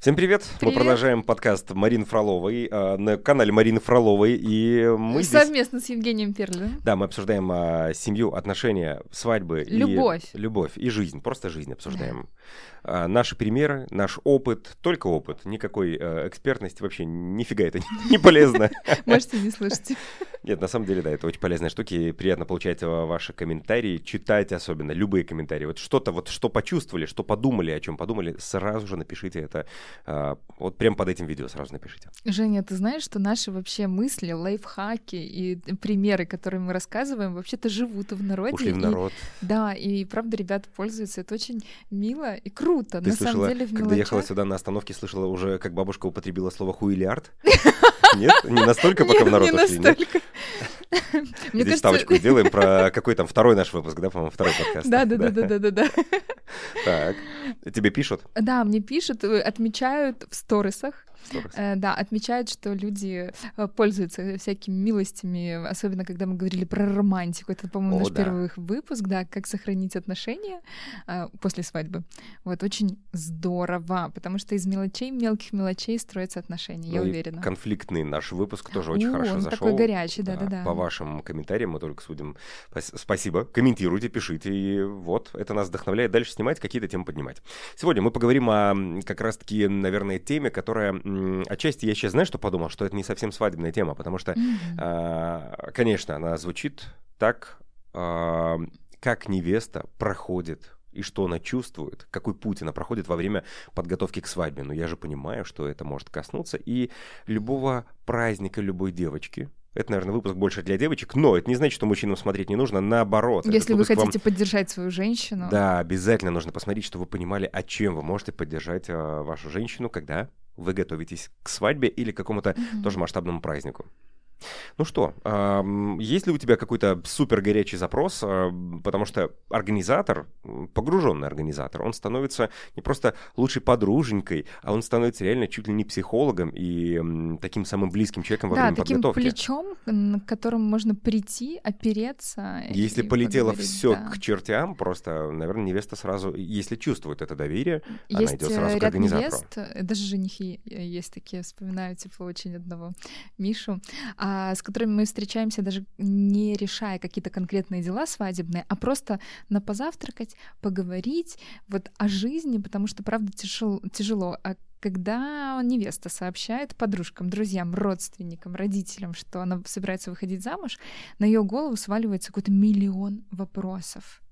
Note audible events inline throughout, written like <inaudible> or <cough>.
Всем привет. Привет. Мы продолжаем подкаст Марины Фроловой э, на канале Марины Фроловой. И мы здесь... Совместно с Евгением Перлиным. Да, мы обсуждаем а, семью, отношения, свадьбы. Любовь. И... Любовь и жизнь. Просто жизнь обсуждаем. А, наши примеры, наш опыт, только опыт. Никакой э, экспертности вообще нифига это <laughs> не полезно. <laughs> Можете не слушать. <laughs> Нет, на самом деле, да, это очень полезные штуки. Приятно получать э, ваши комментарии, читать особенно, любые комментарии. Вот что-то, вот что почувствовали, что подумали, о чем подумали, сразу же напишите это. А, Вот прям под этим видео сразу напишите. Женя, ты знаешь, что наши вообще мысли, лайфхаки и примеры, которые мы рассказываем, вообще-то живут в народе. Ушли в и- народ. Да, и правда ребята пользуются. Это очень мило и круто. Ты на слышала, самом деле в когда ехала мелочах. сюда на остановке, слышала уже, как бабушка употребила слово хуилиард? <laughs> Нет? Не настолько, пока в народ ушли, нет? <laughs> Здесь кажется, ставочку сделаем про какой там второй наш выпуск, да, по-моему, второй <laughs> подкаст. Да, да, да, да, да, да. Так, тебе пишут? Да, мне пишут, э, отмечают в сторисах, Сторис. Э, Да, отмечают, что люди э, пользуются всякими милостями, особенно когда мы говорили про романтику. Это, по-моему, О, наш да. первый выпуск, да, как сохранить отношения э, после свадьбы. Вот, очень здорово, потому что из мелочей, мелких мелочей строятся отношения, я Ну и уверена. Конфликтный наш выпуск тоже очень О, хорошо он зашел. такой горячий, да-да-да. По вашим комментариям мы только судим. Пас- Спасибо. Комментируйте, пишите. И вот, это нас вдохновляет дальше снимать, какие-то темы поднимать. Сегодня мы поговорим о как раз-таки, наверное, теме, которая... Отчасти я сейчас, знаешь, что подумал? Что это не совсем свадебная тема, потому что. А, Конечно, она звучит так, а, как невеста проходит и что она чувствует, какой путь она проходит во время подготовки к свадьбе. Но я же понимаю, что это может коснуться и любого праздника любой девочки. Это, наверное, выпуск больше для девочек, но это не значит, что мужчинам смотреть не нужно. Наоборот. Если вы выпуск вам- хотите поддержать свою женщину, Да, обязательно нужно посмотреть, чтобы вы понимали, о чем вы можете поддержать а, вашу женщину, когда вы готовитесь к свадьбе или к какому-то Мгм. тоже масштабному празднику. Ну что, есть ли у тебя какой-то супер горячий запрос? Ам, Потому что организатор, погруженный организатор, он становится не просто лучшей подруженькой, а он становится реально чуть ли не психологом и таким самым близким человеком во да, время таким подготовки. плечом, на которому можно прийти, опереться. Если полетело все да. к чертям, просто, наверное, невеста сразу, если чувствует это доверие, она Есть идет э, сразу к ряд организатору. невест, э, даже женихи э, есть такие, вспоминаю тепло очень одного Мишу, а, с которыми мы встречаемся даже не решая какие-то конкретные дела свадебные, а просто на позавтракать, поговорить вот о жизни, потому что, правда, тяжело. тяжело. А когда невеста сообщает подружкам, друзьям, родственникам, родителям, что она собирается выходить замуж, на ее голову сваливается какой-то миллион вопросов.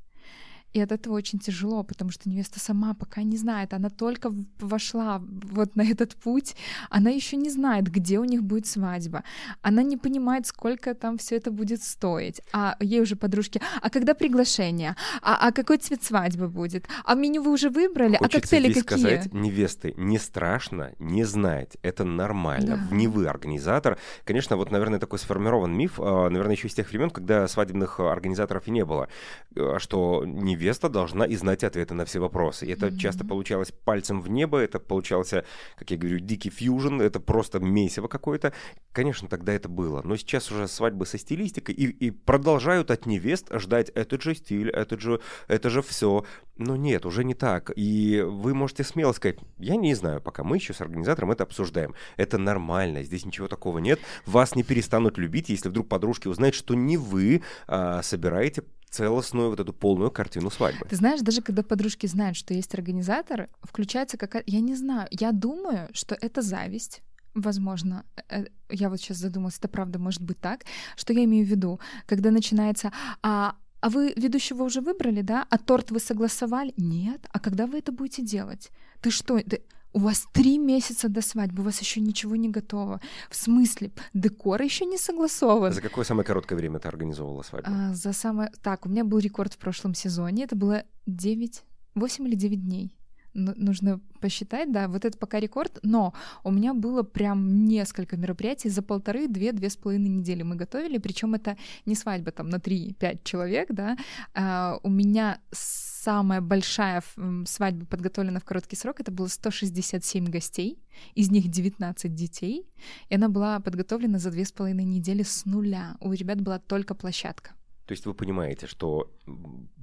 И от этого очень тяжело, потому что невеста сама пока не знает, она только вошла вот на этот путь, она еще не знает, где у них будет свадьба, она не понимает, сколько там все это будет стоить, а ей уже подружки, а когда приглашение, а, а какой цвет свадьбы будет, а меню вы уже выбрали, а Хочется коктейли здесь какие? сказать, невесты, не страшно не знать. Это нормально. Да. Не вы организатор. Конечно, вот, наверное, такой сформирован миф, а, наверное, еще из тех времен, когда свадебных а, организаторов и не было, а, что невеста должна и знать ответы на все вопросы. И это Мгм. часто получалось пальцем в небо, это получался, как я говорю, дикий фьюжн, это просто месиво какое-то. Конечно, тогда это было. Но сейчас уже свадьбы со стилистикой и, и продолжают от невест ждать этот же стиль, этот же, это же все. Но нет, уже не так. И вы можете смело сказать, я не знаю, пока мы еще с организатором это обсуждаем. Это нормально, здесь ничего такого нет. Вас не перестанут любить, если вдруг подружки узнают, что не вы а, собираете целостную вот эту полную картину свадьбы. Ты знаешь, даже когда подружки знают, что есть организатор, включается какая-то... Я не знаю, я думаю, что это зависть. Возможно, Э, я вот сейчас задумалась, это правда может быть так. Что я имею в виду? Когда начинается... А, а вы ведущего уже выбрали, да? А торт вы согласовали? Нет. А когда вы это будете делать? Ты что? Ты- У вас три месяца до свадьбы, у вас еще ничего не готово. В смысле, декор еще не согласован. За какое самое короткое время ты организовывала свадьбу? А, за самое... Так, у меня был рекорд в прошлом сезоне. Это было 9, 8 или 9 дней. Ну, нужно посчитать, да, вот это пока рекорд, но у меня было прям несколько мероприятий за полторы, две, две с половиной недели мы готовили, причем это не свадьба там на 3-5 человек, да, а, у меня самая большая свадьба подготовлена в короткий срок, это было 167 гостей, из них 19 детей, и она была подготовлена за две с половиной недели с нуля. У ребят была только площадка. То есть вы понимаете, что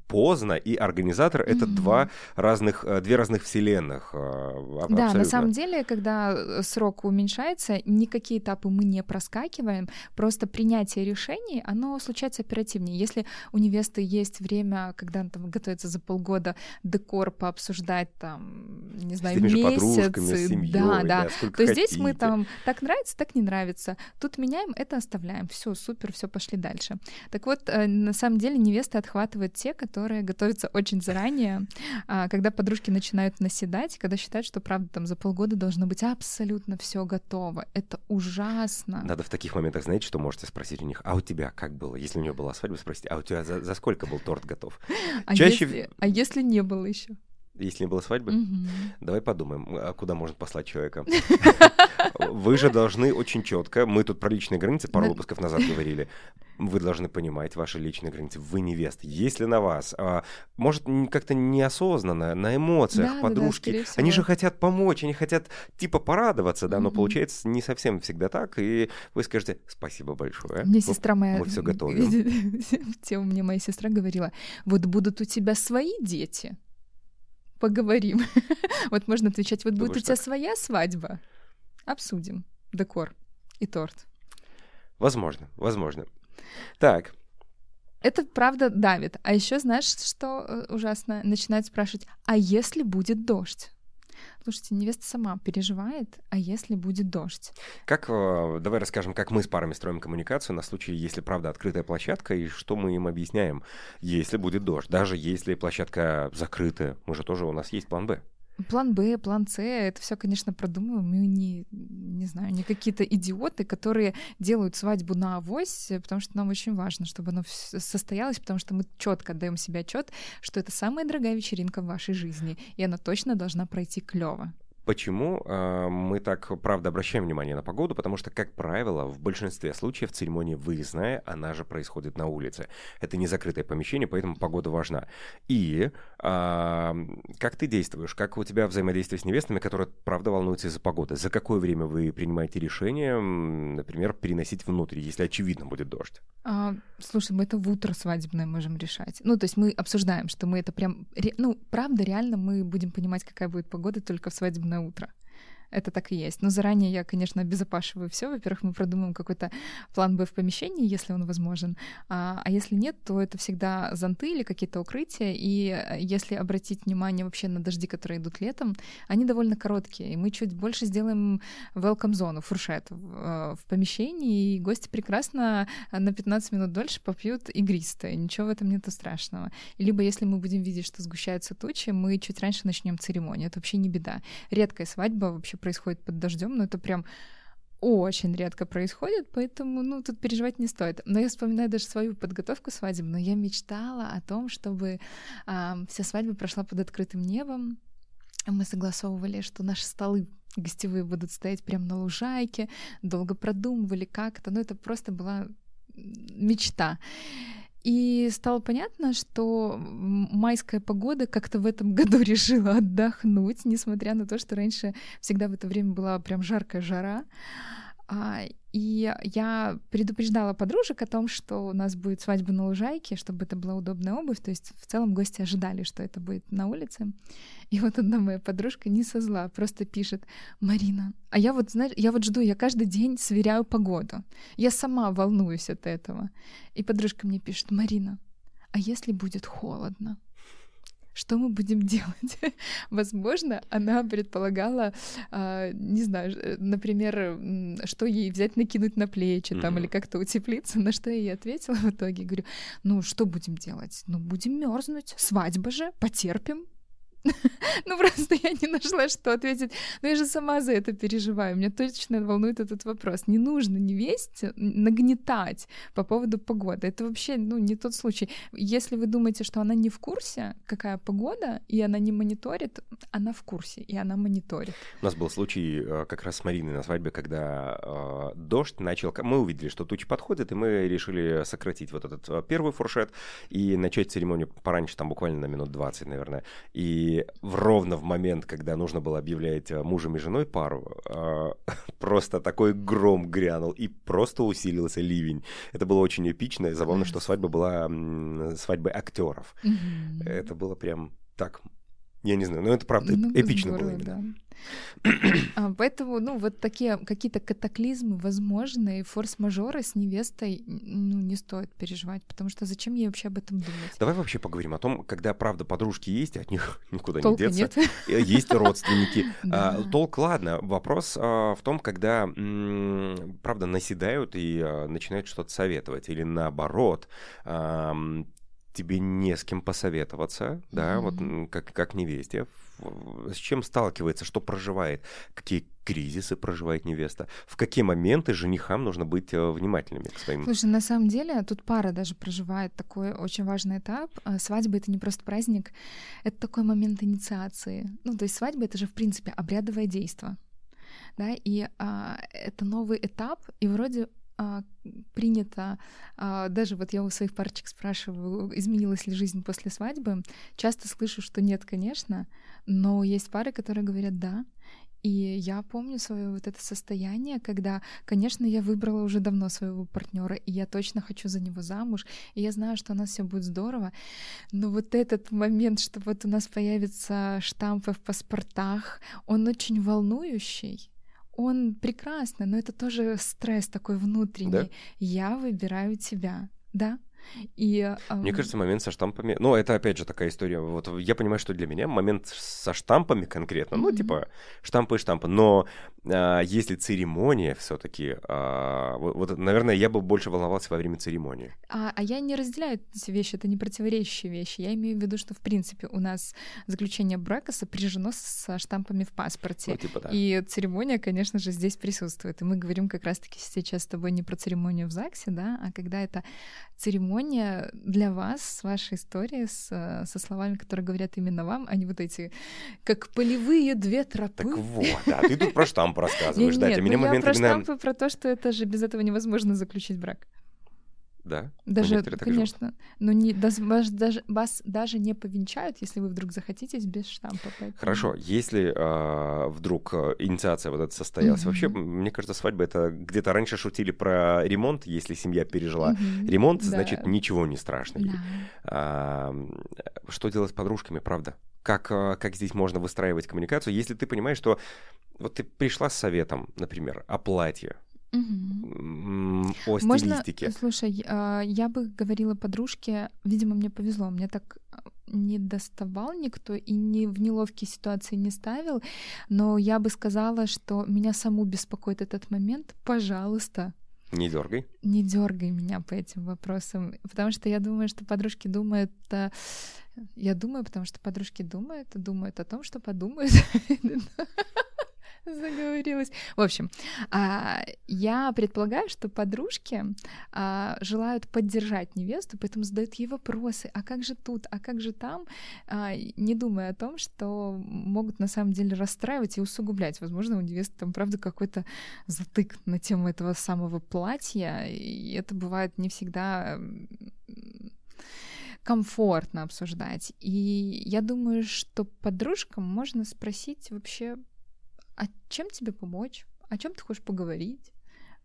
поздно и организатор — это два разных, э, две разных вселенных. э, Да, на абсолютно. самом деле, когда э, срок уменьшается, никакие этапы мы не проскакиваем, просто принятие решений, оно случается оперативнее. Если у невесты есть время, когда она там готовится за полгода декор пообсуждать, там, не знаю, месяцы, семьей, да, да, да, то здесь мы там так нравится, так не нравится. Тут меняем, это оставляем. Все, супер, все, пошли дальше. Так вот, на самом деле невесты отхватывают те, которые готовятся очень заранее, а, когда подружки начинают наседать, когда считают, что правда там за полгода должно быть абсолютно все готово. Это ужасно. Надо в таких моментах, знаете, что можете спросить у них, а у тебя как было? Если у нее была свадьба, спросите, а у тебя за, за сколько был торт готов? А, чаще- если, а если не было еще? Если не было свадьбы, Мгм. давай подумаем, а куда можно послать человека. <laughs> Вы же должны очень четко, мы тут про личные границы пару выпусков назад говорили, вы должны понимать ваши личные границы. Вы невеста. Если на вас, а, может, как-то неосознанно, на эмоциях подружки, они же хотят помочь, они хотят типа порадоваться, да, но получается не совсем всегда так, и вы скажете спасибо большое. Мне сестра моя... мы всё готовим. <laughs> Тему мне моя сестра говорила, вот будут у тебя свои дети, поговорим. <laughs> Вот можно отвечать, вот будет у Думаешь тебя так? своя свадьба, обсудим декор и торт. Возможно, возможно. Так, Это правда давит. А еще знаешь, что э, ужасно? Начинают спрашивать, а если будет дождь? Слушайте, невеста сама переживает, а если будет дождь? Как, э, давай расскажем, как мы с парами строим коммуникацию на случай, если правда открытая площадка, и что мы им объясняем, если будет дождь. Даже если площадка закрытая, мы же тоже, у нас есть план «Б». План Б, план С, это все, конечно, продумываем. Мы не, не знаю, не какие-то идиоты, которые делают свадьбу на авось, потому что нам очень важно, чтобы оно состоялось, потому что мы четко отдаем себе отчет, что это самая дорогая вечеринка в вашей жизни, и она точно должна пройти клево. Почему э, мы так, правда, обращаем внимание на погоду? Потому что, как правило, в большинстве случаев церемония выездная, она же происходит на улице. Это не закрытое помещение, поэтому погода важна. И а, как ты действуешь? Как у тебя взаимодействие с невестами, которые, правда, волнуются из-за погоды? За какое время вы принимаете решение, например, переносить внутрь, если очевидно будет дождь? А, слушай, мы это в утро свадебное можем решать. Ну, то есть мы обсуждаем, что мы это прям... Ну, правда, реально мы будем понимать, какая будет погода только в свадебное утро. Это так и есть. Но заранее я, конечно, обезопашиваю все. Во-первых, мы продумаем какой-то план Б в помещении, если он возможен. А, а если нет, то это всегда зонты или какие-то укрытия. И э, если обратить внимание вообще на дожди, которые идут летом, они довольно короткие. И мы чуть больше сделаем welcome зону, фуршет в, э, в помещении, и гости прекрасно на 15 минут дольше попьют игристое. Ничего в этом нету страшного. Либо если мы будем видеть, что сгущаются тучи, мы чуть раньше начнем церемонию. Это вообще не беда. Редкая свадьба вообще происходит под дождем, но это прям очень редко происходит, поэтому, ну, тут переживать не стоит. Но я вспоминаю даже свою подготовку свадебную. Я мечтала о том, чтобы а, вся свадьба прошла под открытым небом. Мы согласовывали, что наши столы гостевые будут стоять прямо на лужайке, долго продумывали, как это. Ну, это просто была мечта. И стало понятно, что майская погода как-то в этом <laughs> году решила отдохнуть, несмотря на то, что раньше всегда в это время была прям жаркая жара. И я предупреждала подружек о том, что у нас будет свадьба на лужайке, чтобы это была удобная обувь. То есть в целом гости ожидали, что это будет на улице. И вот одна моя подружка не со зла, просто пишет, Марина, а я вот, знаешь, я вот жду, я каждый день сверяю погоду. Я сама волнуюсь от этого. И подружка мне пишет, Марина, а если будет холодно? Что мы будем делать? <laughs> Возможно, она предполагала, а, не знаю, э, например, что ей взять, накинуть на плечи там или как-то утеплиться. <laughs> На что я ей ответила в итоге, говорю, ну что будем делать? Ну будем мерзнуть, свадьба же, потерпим. <laughs> Ну просто я не нашла, что ответить. Но я же сама за это переживаю. Меня точно волнует этот вопрос. Не нужно невесте нагнетать по поводу погоды. Это вообще ну, не тот случай. Если вы думаете, что она не в курсе, какая погода, и она не мониторит, она в курсе, и она мониторит. У нас был случай э, как раз с Мариной на свадьбе, когда э, дождь начал... Мы увидели, что тучи подходят, и мы решили сократить вот этот э, первый фуршет и начать церемонию пораньше, там буквально на минут 20, наверное. И И в ровно в момент, когда нужно было объявлять э, мужем и женой пару, э, <laughs> просто такой гром грянул, и просто усилился ливень. Это было очень эпично, и забавно, что свадьба была свадьбой актеров. Это было прям так я не знаю, но это правда ну, эпично здорово, было именно. Да. А, поэтому, ну, вот такие какие-то катаклизмы возможные, форс-мажоры с невестой, ну, не стоит переживать, потому что зачем ей вообще об этом думать? Давай вообще поговорим о том, когда, правда, подружки есть, от них <laughs> никуда Толка не деться. Нет. Э, есть родственники. <laughs> А, толк, ладно. Вопрос а, в том, когда, правда, наседают и начинают что-то советовать, или наоборот, тебе не с кем посоветоваться, да, mm-hmm. вот как, как невесте, с чем сталкивается, что проживает, какие кризисы проживает невеста, в какие моменты женихам нужно быть э, внимательными к своим. Слушай, на самом деле тут пара даже проживает такой очень важный этап. А, свадьба — это не просто праздник, это такой момент инициации. Ну, то есть свадьба — это же, в принципе, обрядовое действие. Да, и а, это новый этап, и вроде принято, а, даже вот я у своих парочек спрашиваю, изменилась ли жизнь после свадьбы, часто слышу, что нет, конечно, но есть пары, которые говорят да. И я помню свое вот это состояние, когда, конечно, я выбрала уже давно своего партнера, и я точно хочу за него замуж, и я знаю, что у нас все будет здорово. Но вот этот момент, что вот у нас появятся штампы в паспортах, он очень волнующий он прекрасный, но это тоже стресс такой внутренний. Да? Я выбираю тебя, да? И, Мне кажется, момент со штампами... Ну, это, опять же, такая история. Вот я понимаю, что для меня момент со штампами конкретно, mm-hmm. ну, типа, штампы и штампы. Но а, если церемония все таки а, вот, вот, наверное, я бы больше волновался во время церемонии. А, а я не разделяю эти вещи, это не противоречащие вещи. Я имею в виду, что, в принципе, у нас заключение брака сопряжено со штампами в паспорте. Ну, типа, да. И церемония, конечно же, здесь присутствует. И мы говорим как раз-таки сейчас с тобой не про церемонию в ЗАГСе, да, а когда это церемония церемония для вас с вашей историей, с, со словами, которые говорят именно вам, а не вот эти, как полевые две тропы. Так вот, да, ты тут про штамп <laughs> рассказываешь, да, у меня момент про штампы, про то, что это же без этого невозможно заключить брак. Да. Даже, конечно. Но не, даже, даже, вас даже не повенчают, если вы вдруг захотитесь без штампа. Поэтому... Хорошо, если э, вдруг инициация вот эта состоялась, mm-hmm. вообще, мне кажется, свадьба это где-то раньше шутили про ремонт, если семья пережила mm-hmm. ремонт, да. значит ничего не страшно. Да. А, что делать с подружками, правда? Как, как здесь можно выстраивать коммуникацию, если ты понимаешь, что вот ты пришла с советом, например, о платье, Угу. О стилистике. Можно, слушай, а, я бы говорила подружке, видимо, мне повезло, мне так а, не доставал никто и ни в неловкие ситуации не ставил, но я бы сказала, что меня саму беспокоит этот момент. Пожалуйста, не дергай. Не дергай меня по этим вопросам, потому что я думаю, что подружки думают, я думаю, потому что подружки думают, думают о том, что подумают. <laughs> <laughs> Заговорилась. В общем, а, я предполагаю, что подружки а, желают поддержать невесту, поэтому задают ей вопросы, а как же тут, а как же там, а, не думая о том, что могут на самом деле расстраивать и усугублять. Возможно, у невесты там, правда, какой-то затык на тему этого самого платья, и это бывает не всегда комфортно обсуждать. И я думаю, что подружкам можно спросить вообще а чем тебе помочь? О чем ты хочешь поговорить?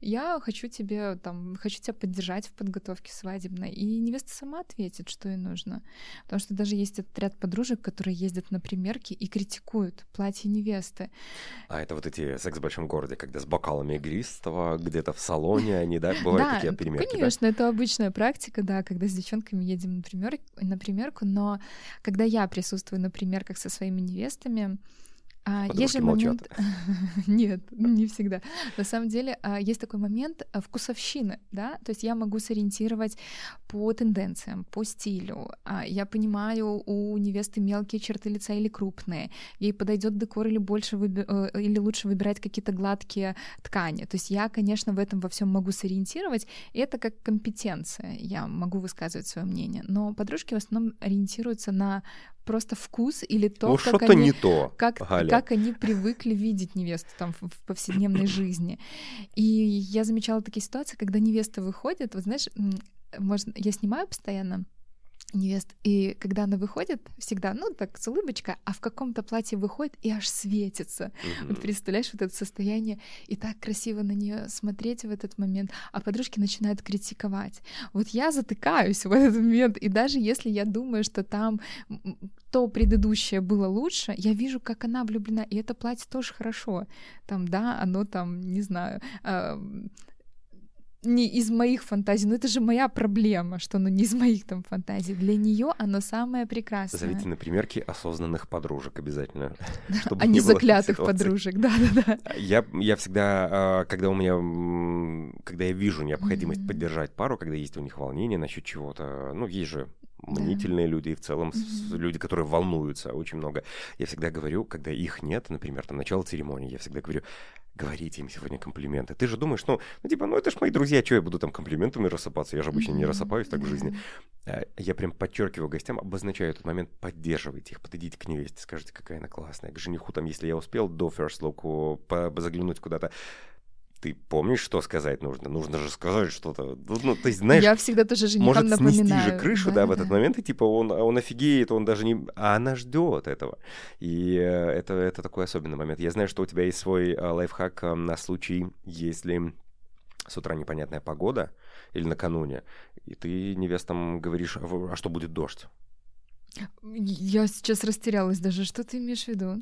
Я хочу тебе там, хочу тебя поддержать в подготовке свадебной. И невеста сама ответит, что ей нужно. Потому что даже есть этот ряд подружек, которые ездят на примерки и критикуют платье невесты. А это вот эти секс в большом городе, когда с бокалами игристого, где-то в салоне они, да, <laughs> бывают да, такие примерки? конечно, да? это обычная практика, да, когда с девчонками едем на, пример, на примерку, но когда я присутствую на примерках со своими невестами, а, есть же момент... <laughs> Нет, не всегда. На самом деле а, есть такой момент а, вкусовщины, да, то есть я могу сориентировать по тенденциям, по стилю. А, я понимаю, у невесты мелкие черты лица или крупные, ей подойдет декор или больше выби... Э, или лучше выбирать какие-то гладкие ткани. То есть я, конечно, в этом во всем могу сориентировать, и это как компетенция. Я могу высказывать свое мнение, но подружки в основном ориентируются на просто вкус или то, ну, как они, не то, как, как они привыкли видеть невесту там в, в повседневной <coughs> жизни. И я замечала такие ситуации, когда невеста выходит, вот знаешь, можно, я снимаю постоянно невест. И когда она выходит, всегда, ну, так, с улыбочкой, а в каком-то платье выходит и аж светится. Mm-hmm. Вот представляешь вот это состояние, и так красиво на нее смотреть в этот момент, а подружки начинают критиковать. Вот я затыкаюсь <laughs> в этот момент, и даже если я думаю, что там то предыдущее было лучше, я вижу, как она влюблена, и это платье тоже хорошо. Там, да, оно там, не знаю, не из моих фантазий, но это же моя проблема, что оно не из моих там фантазий. Для нее оно самое прекрасное. Зовите на примерки осознанных подружек обязательно. <laughs> А не заклятых подружек, да-да-да. Я, я всегда, а, когда у меня, когда я вижу необходимость поддержать пару, когда есть у них волнение насчет чего-то, ну, есть же мнительные да. люди и в целом mm-hmm. люди, которые волнуются очень много. Я всегда говорю, когда их нет, например, там начало церемонии, я всегда говорю, говорите им сегодня комплименты. Ты же думаешь, ну, ну типа, ну это ж мои друзья, что я буду там комплиментами рассыпаться? Я же обычно не рассыпаюсь так в жизни. А, я прям подчеркиваю гостям, обозначаю этот момент, поддерживайте их, подойдите к невесте, скажите, какая она классная. К жениху там, если я успел до first look заглянуть куда-то, ты помнишь, что сказать нужно? Нужно же сказать что-то. Ну, ну есть, знаешь, я всегда тоже женихам может напоминаю. снести же крышу, да, да, в этот момент, и типа он, он офигеет, он даже не... А она ждет этого. И э, это, это такой особенный момент. Я знаю, что у тебя есть свой э, лайфхак э, на случай, если с утра непонятная погода или накануне, и ты невестам говоришь, а, а что будет дождь? Я сейчас растерялась даже. Что ты имеешь в виду?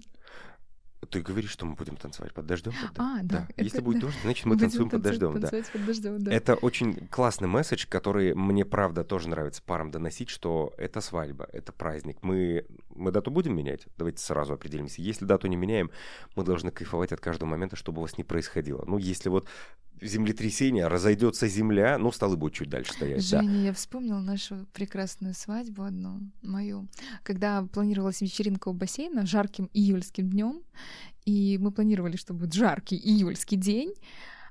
Ты говоришь, что мы будем танцевать под дождем? А, да. да. Это, Если будет дождь, значит мы танцуем под дождем. Да. под дождем, да. Это очень классный месседж, который мне, правда, тоже нравится парам доносить, что это свадьба, это праздник. Мы, мы дату будем менять? Давайте сразу определимся. Если дату не меняем, мы должны кайфовать от каждого момента, чтобы у вас не происходило. Ну, если вот землетрясение, разойдется земля, ну, столы будут чуть дальше стоять. Женя, да. я вспомнила нашу прекрасную свадьбу одну, мою, когда планировалась вечеринка у бассейна жарким июльским днем, и мы планировали, что будет жаркий июльский день,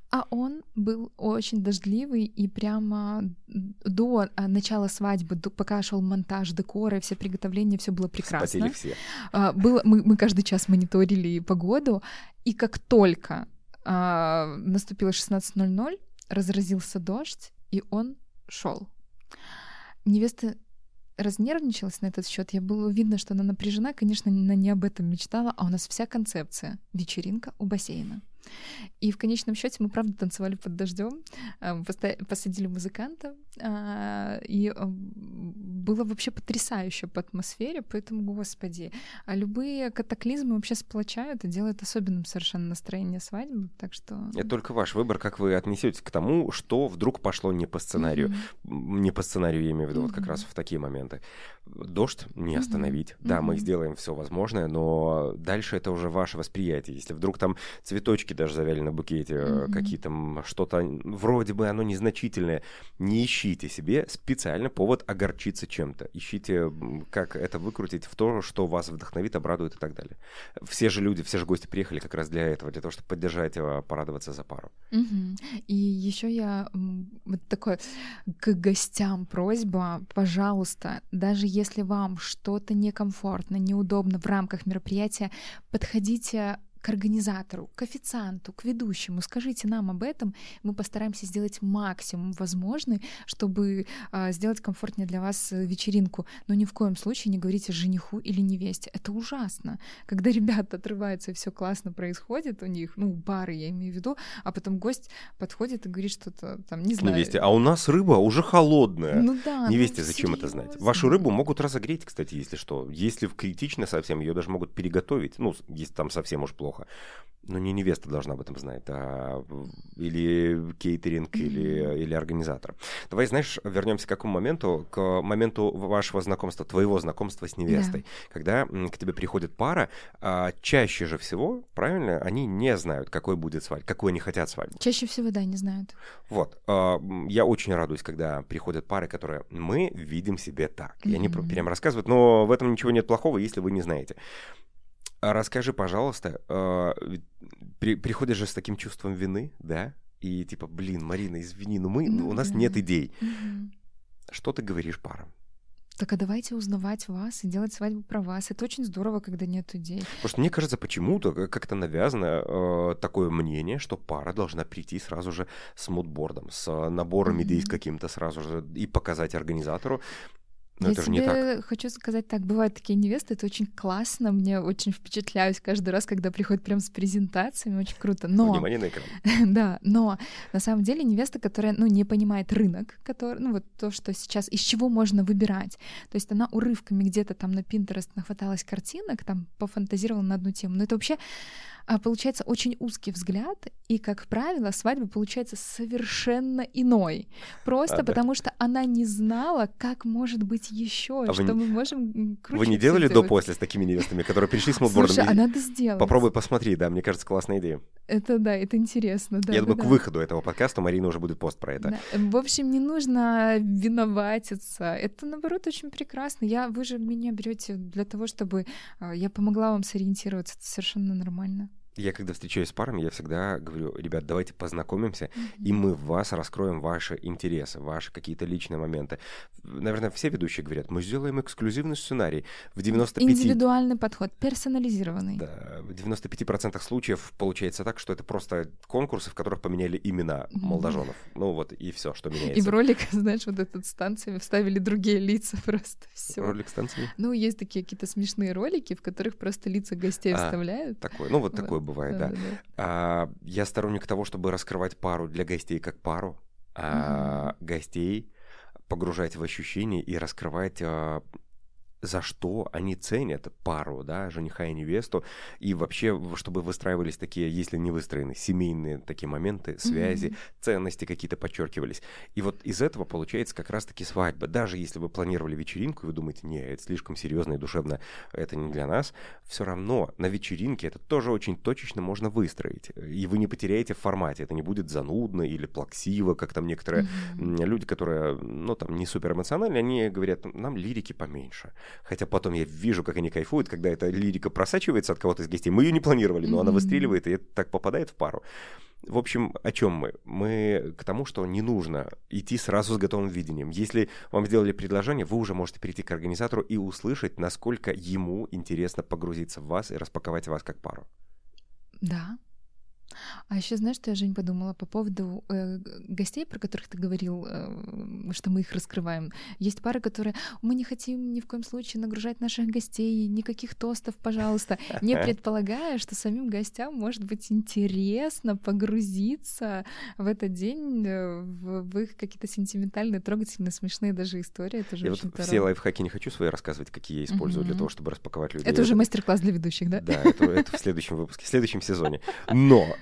а он был очень дождливый, и прямо до а, начала свадьбы, до, пока шел монтаж декора все приготовления, все было прекрасно. Спотели все. А, было, мы, мы каждый час мониторили погоду, и как только а, наступило 16.00, разразился дождь, и он шел. Невеста разнервничалась на этот счет. Я было видно, что она напряжена. Конечно, она не об этом мечтала, а у нас вся концепция — вечеринка у бассейна. И в конечном счете мы, правда, танцевали под дождем, а, посадили музыканта, а, и а, было вообще потрясающе по атмосфере, поэтому, господи, а любые катаклизмы вообще сплочают и делают особенным совершенно настроение свадьбы, так что... Это только ваш выбор, как вы отнесетесь к тому, что вдруг пошло не по сценарию. Mm-hmm. Не по сценарию, я имею в виду, mm-hmm. вот как раз в такие моменты. Дождь не остановить. Mm-hmm. Да, мы сделаем все возможное, но дальше это уже ваше восприятие. Если вдруг там цветочки даже завяли на букете, mm-hmm. какие-то что-то вроде бы оно незначительное, не ищите себе специально повод огорчиться чем-то. Ищите, как это выкрутить в то, что вас вдохновит, обрадует и так далее. Все же люди, все же гости приехали как раз для этого, для того, чтобы поддержать его, порадоваться за пару. Mm-hmm. И еще я вот такой к гостям просьба, пожалуйста, даже если вам что-то некомфортно, неудобно в рамках мероприятия, подходите к организатору, к официанту, к ведущему, скажите нам об этом, мы постараемся сделать максимум возможный, чтобы э, сделать комфортнее для вас э, вечеринку. Но ни в коем случае не говорите жениху или невесте. Это ужасно. Когда <laughs> ребята отрываются и все классно происходит у них, ну, бары я имею в виду, а потом гость подходит и говорит что-то там, не знаю. Невесте, а у нас рыба уже холодная. Ну да. Ну невесте ну, зачем серьезно? это знать? Вашу рыбу могут разогреть, кстати, если что. Если критично совсем, ее даже могут переготовить. Ну, если там совсем уж плохо плохо. Но не невеста должна об этом знать, а или кейтеринг, mm-hmm. или, или организатор. Давай, знаешь, вернемся к какому моменту? К моменту вашего знакомства, твоего знакомства с невестой. Yeah. Когда к тебе приходит пара, а чаще же всего, правильно, они не знают, какой будет свадьба, какой они хотят свадьбу. Чаще всего, да, не знают. Вот. А, я очень радуюсь, когда приходят пары, которые мы видим себе так. Mm-hmm. И они прямо рассказывают, но в этом ничего нет плохого, если вы не знаете. А расскажи, пожалуйста, э, при, приходишь же с таким чувством вины, да? И типа, блин, Марина, извини, но мы, ну, у нас нет идей. Угу. Что ты говоришь парам? Так а давайте узнавать вас и делать свадьбу про вас. Это очень здорово, когда нет идей. Потому что мне кажется, почему-то как-то навязано э, такое мнение, что пара должна прийти сразу же с мудбордом, с набором mm-hmm. идей каким-то сразу же и показать организатору. Но я это же тебе не так. хочу сказать так, бывают такие невесты, это очень классно, мне очень впечатляюсь каждый раз, когда приходят прям с презентациями, очень круто. Но, Внимание на экран. <laughs> да, но на самом деле невеста, которая, ну, не понимает рынок, который, ну, вот то, что сейчас, из чего можно выбирать. То есть она урывками где-то там на Pinterest нахваталась картинок, там пофантазировала на одну тему. Но это вообще получается очень узкий взгляд, и, как правило, свадьба получается совершенно иной. Просто А, да. потому что она не знала, как может быть еще, А что не- мы можем Вы не делали до-после с такими невестами, которые пришли с модбордом? Слушай, а надо сделать. Попробуй посмотри, да, мне кажется, классная идея. Это да, это интересно. Да, Я да, думаю, к да. выходу этого подкаста Марина уже будет пост про это. Да. В общем, не нужно виноватиться. Это, наоборот, очень прекрасно. Я, вы же меня берете для того, чтобы а, я помогла вам сориентироваться. Это совершенно нормально. Я когда встречаюсь с парами, я всегда говорю, ребят, давайте познакомимся, и мы в вас раскроем ваши интересы, ваши какие-то личные моменты. Наверное, все ведущие говорят, мы сделаем эксклюзивный сценарий. В 95... Индивидуальный подход, персонализированный. Да, в 95% случаев получается так, что это просто конкурсы, в которых поменяли имена Мгм. молодоженов. Ну вот и все, что И в меняется. ролик, <laughs> знаешь, вот этот с танцами вставили другие лица <laughs> просто все. Ролик с танцами? Ну, есть такие какие-то смешные ролики, в которых просто лица гостей А, вставляют. Такое, ну вот Вот, такое бывает, да. Да-да-да. А, я сторонник того, чтобы раскрывать пару для гостей как пару, а гостей погружать в ощущения и раскрывать, а, за что они ценят пару, да, жениха и невесту, и вообще, чтобы выстраивались такие, если не выстроены, семейные такие моменты, связи, Мгм. ценности какие-то подчеркивались. И вот из этого получается как раз-таки свадьба. Даже если вы планировали вечеринку, и вы думаете, не, это слишком серьезно и душевно, это не для нас, все равно на вечеринке это тоже очень точечно можно выстроить. И вы не потеряете в формате. Это не будет занудно или плаксиво, как там некоторые м, люди, которые, ну, там, не супер эмоциональные, они говорят, нам лирики поменьше. Хотя потом я вижу, как они кайфуют, когда эта лирика просачивается от кого-то из гостей. Мы ее не планировали, но она Мгм. выстреливает, и это так попадает в пару. В общем, о чем мы? Мы к тому, что не нужно идти сразу с готовым видением. Если вам сделали предложение, вы уже можете перейти к организатору и услышать, насколько ему интересно погрузиться в вас и распаковать вас как пару. Да. А еще знаешь, что я, Жень, подумала по поводу э, гостей, про которых ты говорил, э, что мы их раскрываем. Есть пары, которые мы не хотим ни в коем случае нагружать наших гостей, никаких тостов, пожалуйста, не <laughs> предполагая, что самим гостям может быть интересно погрузиться в этот день э, в, в их какие-то сентиментальные, трогательные, смешные даже истории. Это же Я вот все лайфхаки не хочу свои рассказывать, какие я использую для Мгм. того, чтобы распаковать людей. Это уже мастер-класс для ведущих, да? Да, это, это в следующем выпуске, в следующем сезоне. Но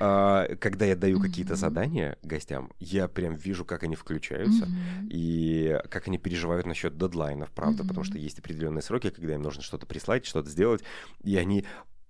когда я даю какие-то Мгм. задания гостям, я прям вижу, как они включаются. Мгм. И как они переживают насчет дедлайнов, правда, потому Мгм. что есть определенные сроки, когда им нужно что-то прислать, что-то сделать, и они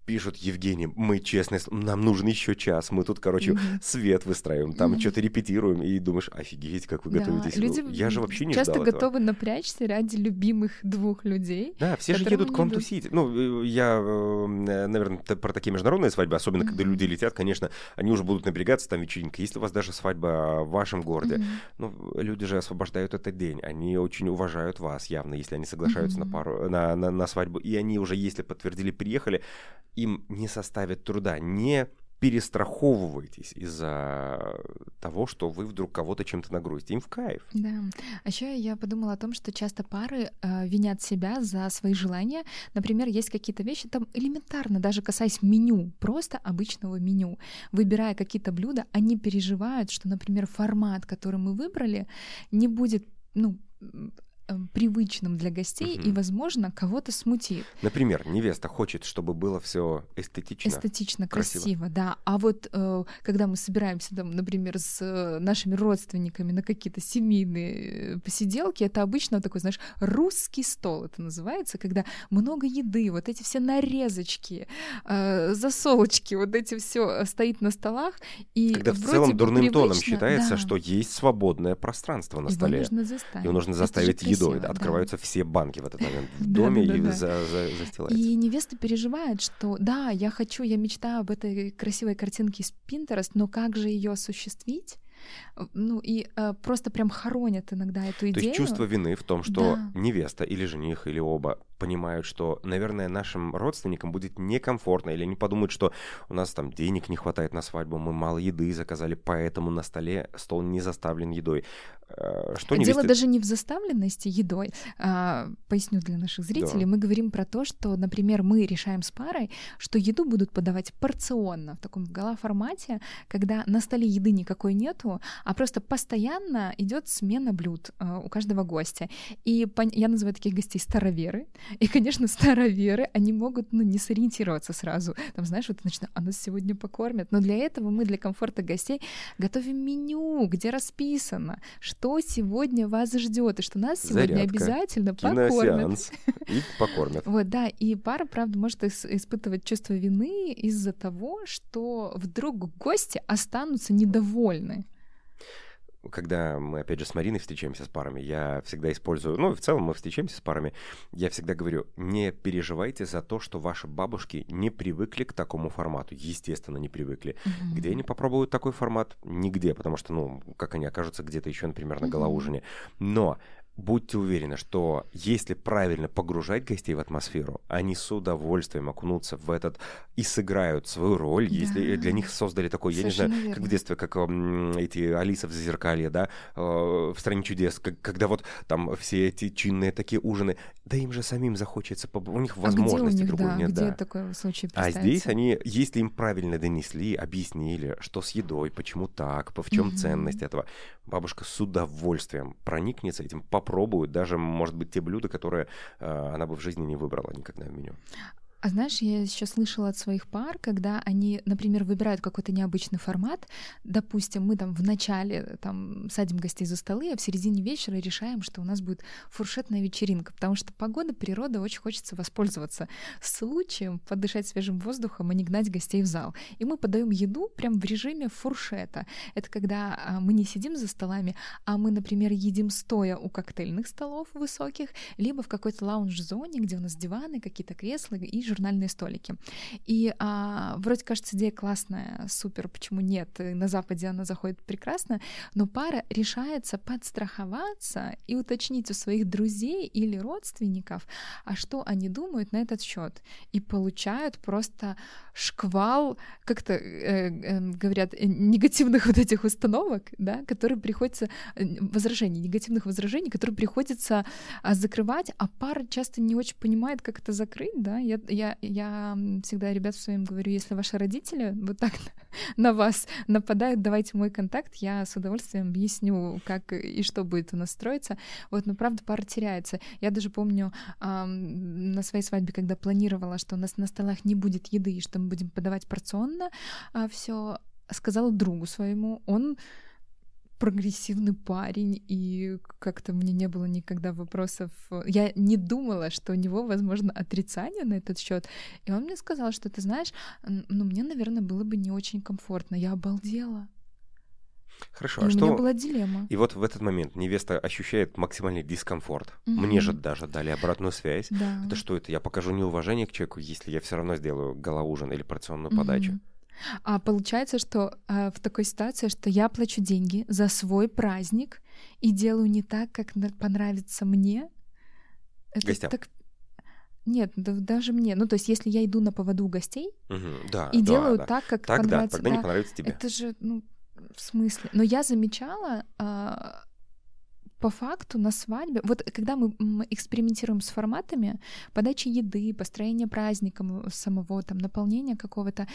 пишут Евгений, мы честно, нам нужен еще час, мы тут, короче, Мгм. свет выстраиваем, там Мгм. что-то репетируем, и думаешь, офигеть, как вы Да, готовитесь. люди Я же вообще не часто ждал этого. готовы напрячься ради любимых двух людей. Да, все же едут к вам идут. тусить. Ну, э, я, наверное, про такие международные свадьбы, особенно когда Мгм. люди летят, конечно, они уже будут напрягаться, там вечеринка. Если у вас даже свадьба в вашем городе, Мгм. ну, люди же освобождают этот день, они очень уважают вас явно, если они соглашаются на Мгм. пару, на, на, на свадьбу, и они уже, если подтвердили, приехали, им не составит труда, не перестраховывайтесь из-за того, что вы вдруг кого-то чем-то нагрузите. Им в кайф. Да. А еще я подумала о том, что часто пары э, винят себя за свои желания. Например, есть какие-то вещи, там элементарно, даже касаясь меню, просто обычного меню. Выбирая какие-то блюда, они переживают, что, например, формат, который мы выбрали, не будет, ну, привычным для гостей и, Мгм. возможно, кого-то смутит. Например, невеста хочет, чтобы было все эстетично. Эстетично, красиво. красиво. да. А вот э, когда мы собираемся, там, например, с э, нашими родственниками на какие-то семейные э, посиделки, это обычно такой, знаешь, русский стол это называется, когда много еды, вот эти все нарезочки, э, засолочки, вот эти все стоит на столах. И Когда в целом дурным тоном привычно, считается, да. что есть свободное пространство на Его столе. нужно заставить. Его нужно заставить едой. да, да. Открываются все банки в этот момент в <laughs> Да, доме да, да, и да. за- за- застилается. И невеста переживает, что да, я хочу, я мечтаю об этой красивой картинке из Pinterest, но как же ее осуществить? Ну и э, просто прям хоронят иногда эту То идею. есть чувство вины в том, что Да. невеста или жених, или оба понимают, что, наверное, нашим родственникам будет некомфортно, или они подумают, что у нас там денег не хватает на свадьбу, мы мало еды заказали, поэтому на столе стол не заставлен едой. Э, что Дело даже не в заставленности едой. А, поясню для наших зрителей. Да. Мы говорим про то, что, например, мы решаем с парой, что еду будут подавать порционно в таком гала-формате, когда на столе еды никакой нету, а просто постоянно идет смена блюд а, у каждого гостя. И я называю таких гостей староверы. И, конечно, староверы, они могут ну, не сориентироваться сразу. Там, знаешь, вот начинают, а нас сегодня покормят. Но для этого мы для комфорта гостей готовим меню, где расписано, что сегодня вас ждет, и что нас сегодня Зарядка, обязательно покормят. И покормят. <laughs> Вот, да, и пара, правда, может испытывать чувство вины из-за того, что вдруг гости останутся недовольны когда мы, опять же, с Мариной встречаемся с парами, я всегда использую, ну, в целом мы встречаемся с парами, я всегда говорю, не переживайте за то, что ваши бабушки не привыкли к такому формату, естественно, не привыкли. Mm-hmm. Где они попробуют такой формат? Нигде, потому что, ну, как они окажутся где-то еще, например, на голоужине. Но будьте уверены, что если правильно погружать гостей в атмосферу, они с удовольствием окунутся в этот и сыграют свою роль, да. если для них создали такой, Совершенно я не знаю, верно. как в детстве, как м, эти Алиса в Зазеркалье, да, э, в «Стране чудес», как, когда вот там все эти чинные такие ужины, да им же самим захочется, у них возможности а где у них, другой да, нет, где да. такой случай А здесь они, если им правильно донесли, объяснили, что с едой, почему так, в чем mm-hmm. ценность этого, бабушка с удовольствием проникнется этим, попробует даже, может быть, те блюда, которые э, она бы в жизни не выбрала никогда в меню. А знаешь, я еще слышала от своих пар, когда они, например, выбирают какой-то необычный формат, допустим, мы там в начале там садим гостей за столы, а в середине вечера решаем, что у нас будет фуршетная вечеринка, потому что погода, природа, очень хочется воспользоваться случаем, подышать свежим воздухом и не гнать гостей в зал. И мы подаем еду прям в режиме фуршета. Это когда а, мы не сидим за столами, а мы, например, едим стоя у коктейльных столов высоких, либо в какой-то лаунж-зоне, где у нас диваны, какие-то кресла и журнальные столики. И а, вроде кажется, идея классная, супер, почему нет? На Западе она заходит прекрасно, но пара решается подстраховаться и уточнить у своих друзей или родственников, а что они думают на этот счет. И получают просто шквал, как-то э, э, говорят, негативных вот этих установок, да, которые приходится, э, возражений, негативных возражений, которые приходится а, закрывать, а пара часто не очень понимает, как это закрыть, да. Я, я, я всегда ребят своим говорю, если ваши родители вот так <laughs> на вас нападают, давайте мой контакт, я с удовольствием объясню, как и что будет у нас строиться. Вот, но правда пара теряется. Я даже помню э, на своей свадьбе, когда планировала, что у нас на столах не будет еды, и что мы будем подавать порционно, а все сказала другу своему, он прогрессивный парень, и как-то мне не было никогда вопросов. Я не думала, что у него, возможно, отрицание на этот счет. И он мне сказал, что ты знаешь, ну, мне, наверное, было бы не очень комфортно. Я обалдела. Хорошо, и а у что... меня была дилемма. И вот в этот момент невеста ощущает максимальный дискомфорт. Угу. Мне же даже дали обратную связь. Да. Это что это? Я покажу неуважение к человеку, если я все равно сделаю голоужин или порционную угу. подачу. А получается, что а, в такой ситуации, что я плачу деньги за свой праздник и делаю не так, как понравится мне. Это Гостям. так нет, да, даже мне. Ну, то есть, если я иду на поводу у гостей угу, да, и да, делаю да. так, как Тогда, понравится, тогда да, не понравится тебе. Это же, ну, в смысле? Но я замечала, а, по факту на свадьбе, вот когда мы экспериментируем с форматами подачи еды, построения праздника, самого там наполнения какого-то,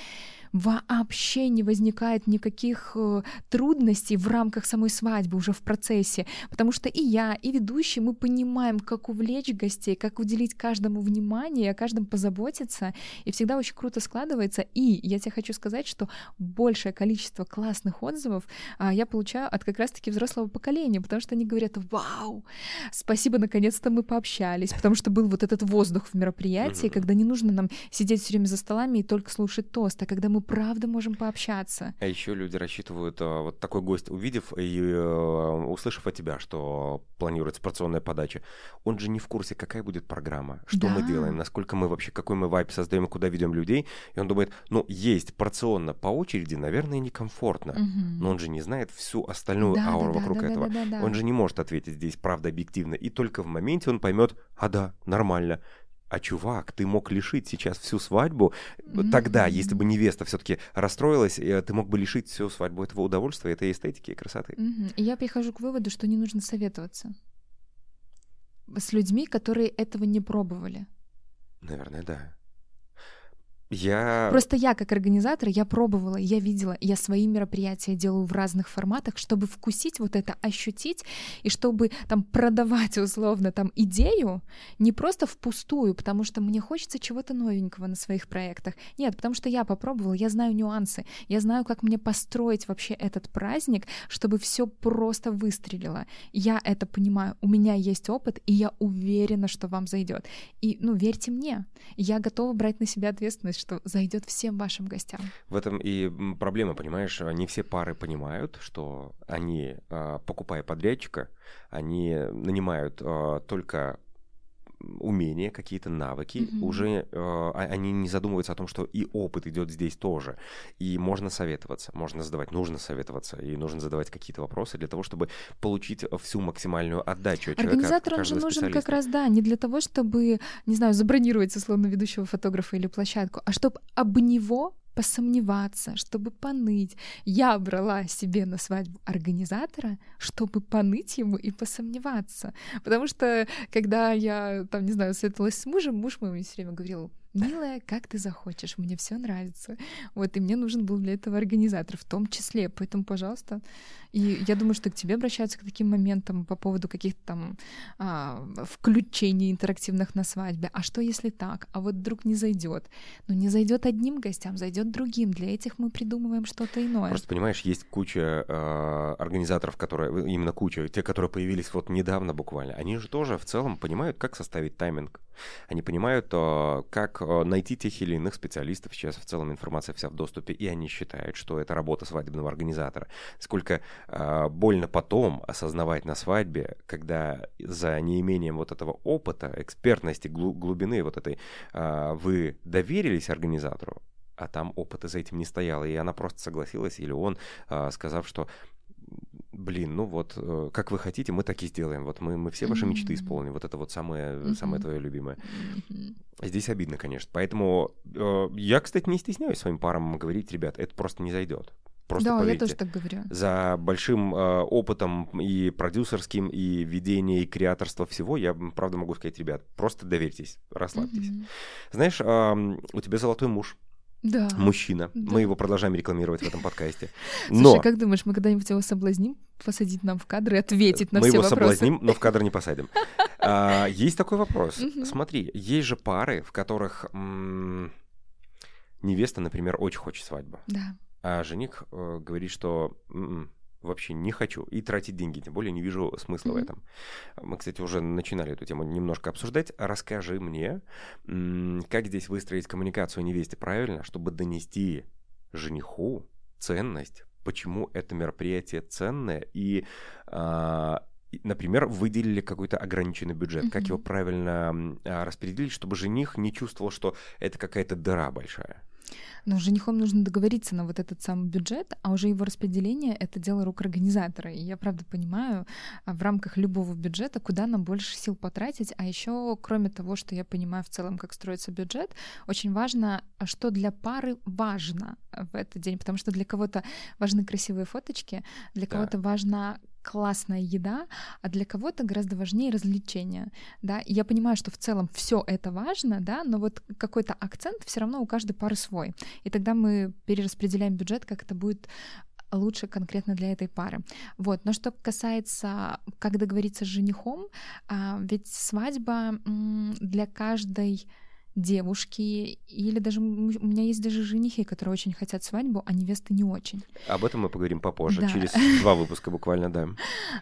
вообще не возникает никаких э, трудностей в рамках самой свадьбы уже в процессе, потому что и я, и ведущий, мы понимаем, как увлечь гостей, как уделить каждому внимание, о каждом позаботиться, и всегда очень круто складывается. И я тебе хочу сказать, что большее количество классных отзывов а, я получаю от как раз-таки взрослого поколения, потому что они говорят, вау, спасибо, наконец-то мы пообщались, потому что был вот этот воздух в мероприятии, когда не нужно нам сидеть все время за столами и только слушать тост, а когда мы правда можем пообщаться. А еще люди рассчитывают, а, вот такой гость, увидев и э, услышав от тебя, что планируется порционная подача, он же не в курсе, какая будет программа, что да. мы делаем, насколько мы вообще, какой мы вайп создаем, куда ведем людей, и он думает, ну, есть порционно по очереди, наверное, некомфортно, угу. но он же не знает всю остальную да, ауру да, вокруг да, этого. Он же не может ответить здесь правда объективно, и только в моменте он поймет, а да, нормально, а чувак, ты мог лишить сейчас всю свадьбу. Mm-hmm. Тогда, если бы невеста все-таки расстроилась, э, ты мог бы лишить всю свадьбу этого удовольствия, этой эстетики и красоты. Mm-hmm. И я прихожу к выводу, что не нужно советоваться с людьми, которые этого не пробовали. Наверное, да. Я... Просто я, как организатор, я пробовала, я видела, я свои мероприятия делаю в разных форматах, чтобы вкусить вот это, ощутить, и чтобы там продавать условно там идею не просто впустую, потому что мне хочется чего-то новенького на своих проектах. Нет, потому что я попробовала, я знаю нюансы, я знаю, как мне построить вообще этот праздник, чтобы все просто выстрелило. Я это понимаю, у меня есть опыт, и я уверена, что вам зайдет. И, ну, верьте мне, я готова брать на себя ответственность что зайдет всем вашим гостям. В этом и проблема, понимаешь, не все пары понимают, что они, а, покупая подрядчика, они нанимают а, только умения, какие-то навыки, mm-hmm. уже э, они не задумываются о том, что и опыт идет здесь тоже. И можно советоваться, можно задавать, нужно советоваться, и нужно задавать какие-то вопросы для того, чтобы получить всю максимальную отдачу от Организатор, человека. он же нужен как раз, да, не для того, чтобы, не знаю, забронировать условно ведущего фотографа или площадку, а чтобы об него посомневаться, чтобы поныть. Я брала себе на свадьбу организатора, чтобы поныть ему и посомневаться. Потому что, когда я, там, не знаю, светилась с мужем, муж мой все время говорил, милая, как ты захочешь, мне все нравится. Вот, и мне нужен был для этого организатор в том числе, поэтому, пожалуйста. И я думаю, что к тебе обращаются к таким моментам по поводу каких-то там а, включений интерактивных на свадьбе. А что если так? А вот вдруг не зайдет? Ну, не зайдет одним гостям, зайдет другим. Для этих мы придумываем что-то иное. Просто понимаешь, есть куча э, организаторов, которые, именно куча, те, которые появились вот недавно буквально, они же тоже в целом понимают, как составить тайминг. Они понимают, э, как Э, найти тех или иных специалистов. Сейчас в целом информация вся в доступе, и они считают, что это работа свадебного организатора. Сколько э, больно потом осознавать на свадьбе, когда за неимением вот этого опыта, экспертности, глубины вот этой вы доверились организатору, а там опыта за этим не стояло, и она просто согласилась, или он, сказав, что блин, ну вот, э, как вы хотите, мы так и сделаем. Вот мы, мы все ваши mm-hmm. мечты исполним. Вот это вот самое, mm-hmm. самое твое любимое. Mm-hmm. Здесь обидно, конечно. Поэтому э, я, кстати, не стесняюсь своим парам говорить, ребят, это просто не зайдет. Просто да, поверьте, я тоже так говорю. За большим э, опытом и продюсерским, и ведения, и креаторства всего, я, правда, могу сказать, ребят, просто доверьтесь, расслабьтесь. Mm-hmm. Знаешь, э, у тебя золотой муж да. мужчина. Да. Мы его продолжаем рекламировать в этом подкасте. <laughs> Но... Слушай, как думаешь, мы когда-нибудь его соблазним, посадить нам в кадр и ответить на мы все вопросы? Мы его соблазним, но в кадр не посадим. <laughs> А, есть такой вопрос. Смотри, есть же пары, в которых невеста, например, очень хочет свадьбу. Да. А жених э, говорит, что м-м, вообще не хочу и тратить деньги, тем более не вижу смысла mm-hmm. в этом. Мы, кстати, уже начинали эту тему немножко обсуждать. Расскажи мне, как здесь выстроить коммуникацию невесте правильно, чтобы донести жениху ценность, почему это мероприятие ценное и а, например, выделили какой-то ограниченный бюджет, mm-hmm. как его правильно а, распределить, чтобы жених не чувствовал, что это какая-то дыра большая. Но женихом нужно договориться на вот этот самый бюджет, а уже его распределение — это дело рук организатора. И я правда понимаю а, в рамках любого бюджета, куда нам больше сил потратить. А еще, кроме того, что я понимаю в целом, как строится бюджет, очень важно, а что для пары важно в этот день, потому что для кого-то важны красивые фоточки, для да. кого-то важна классная еда, а для кого-то гораздо важнее развлечения, да, и я понимаю, что в целом все это важно, да, но вот какой-то акцент все равно у каждой пары свой, и тогда мы перераспределяем бюджет, как это будет лучше конкретно для этой пары. Вот. Но что касается, как договориться с женихом, а, ведь свадьба для каждой девушки, или даже у меня есть даже женихи, которые очень хотят свадьбу, а невесты не очень. Об этом мы поговорим попозже, да. через <laughs> два выпуска буквально, да.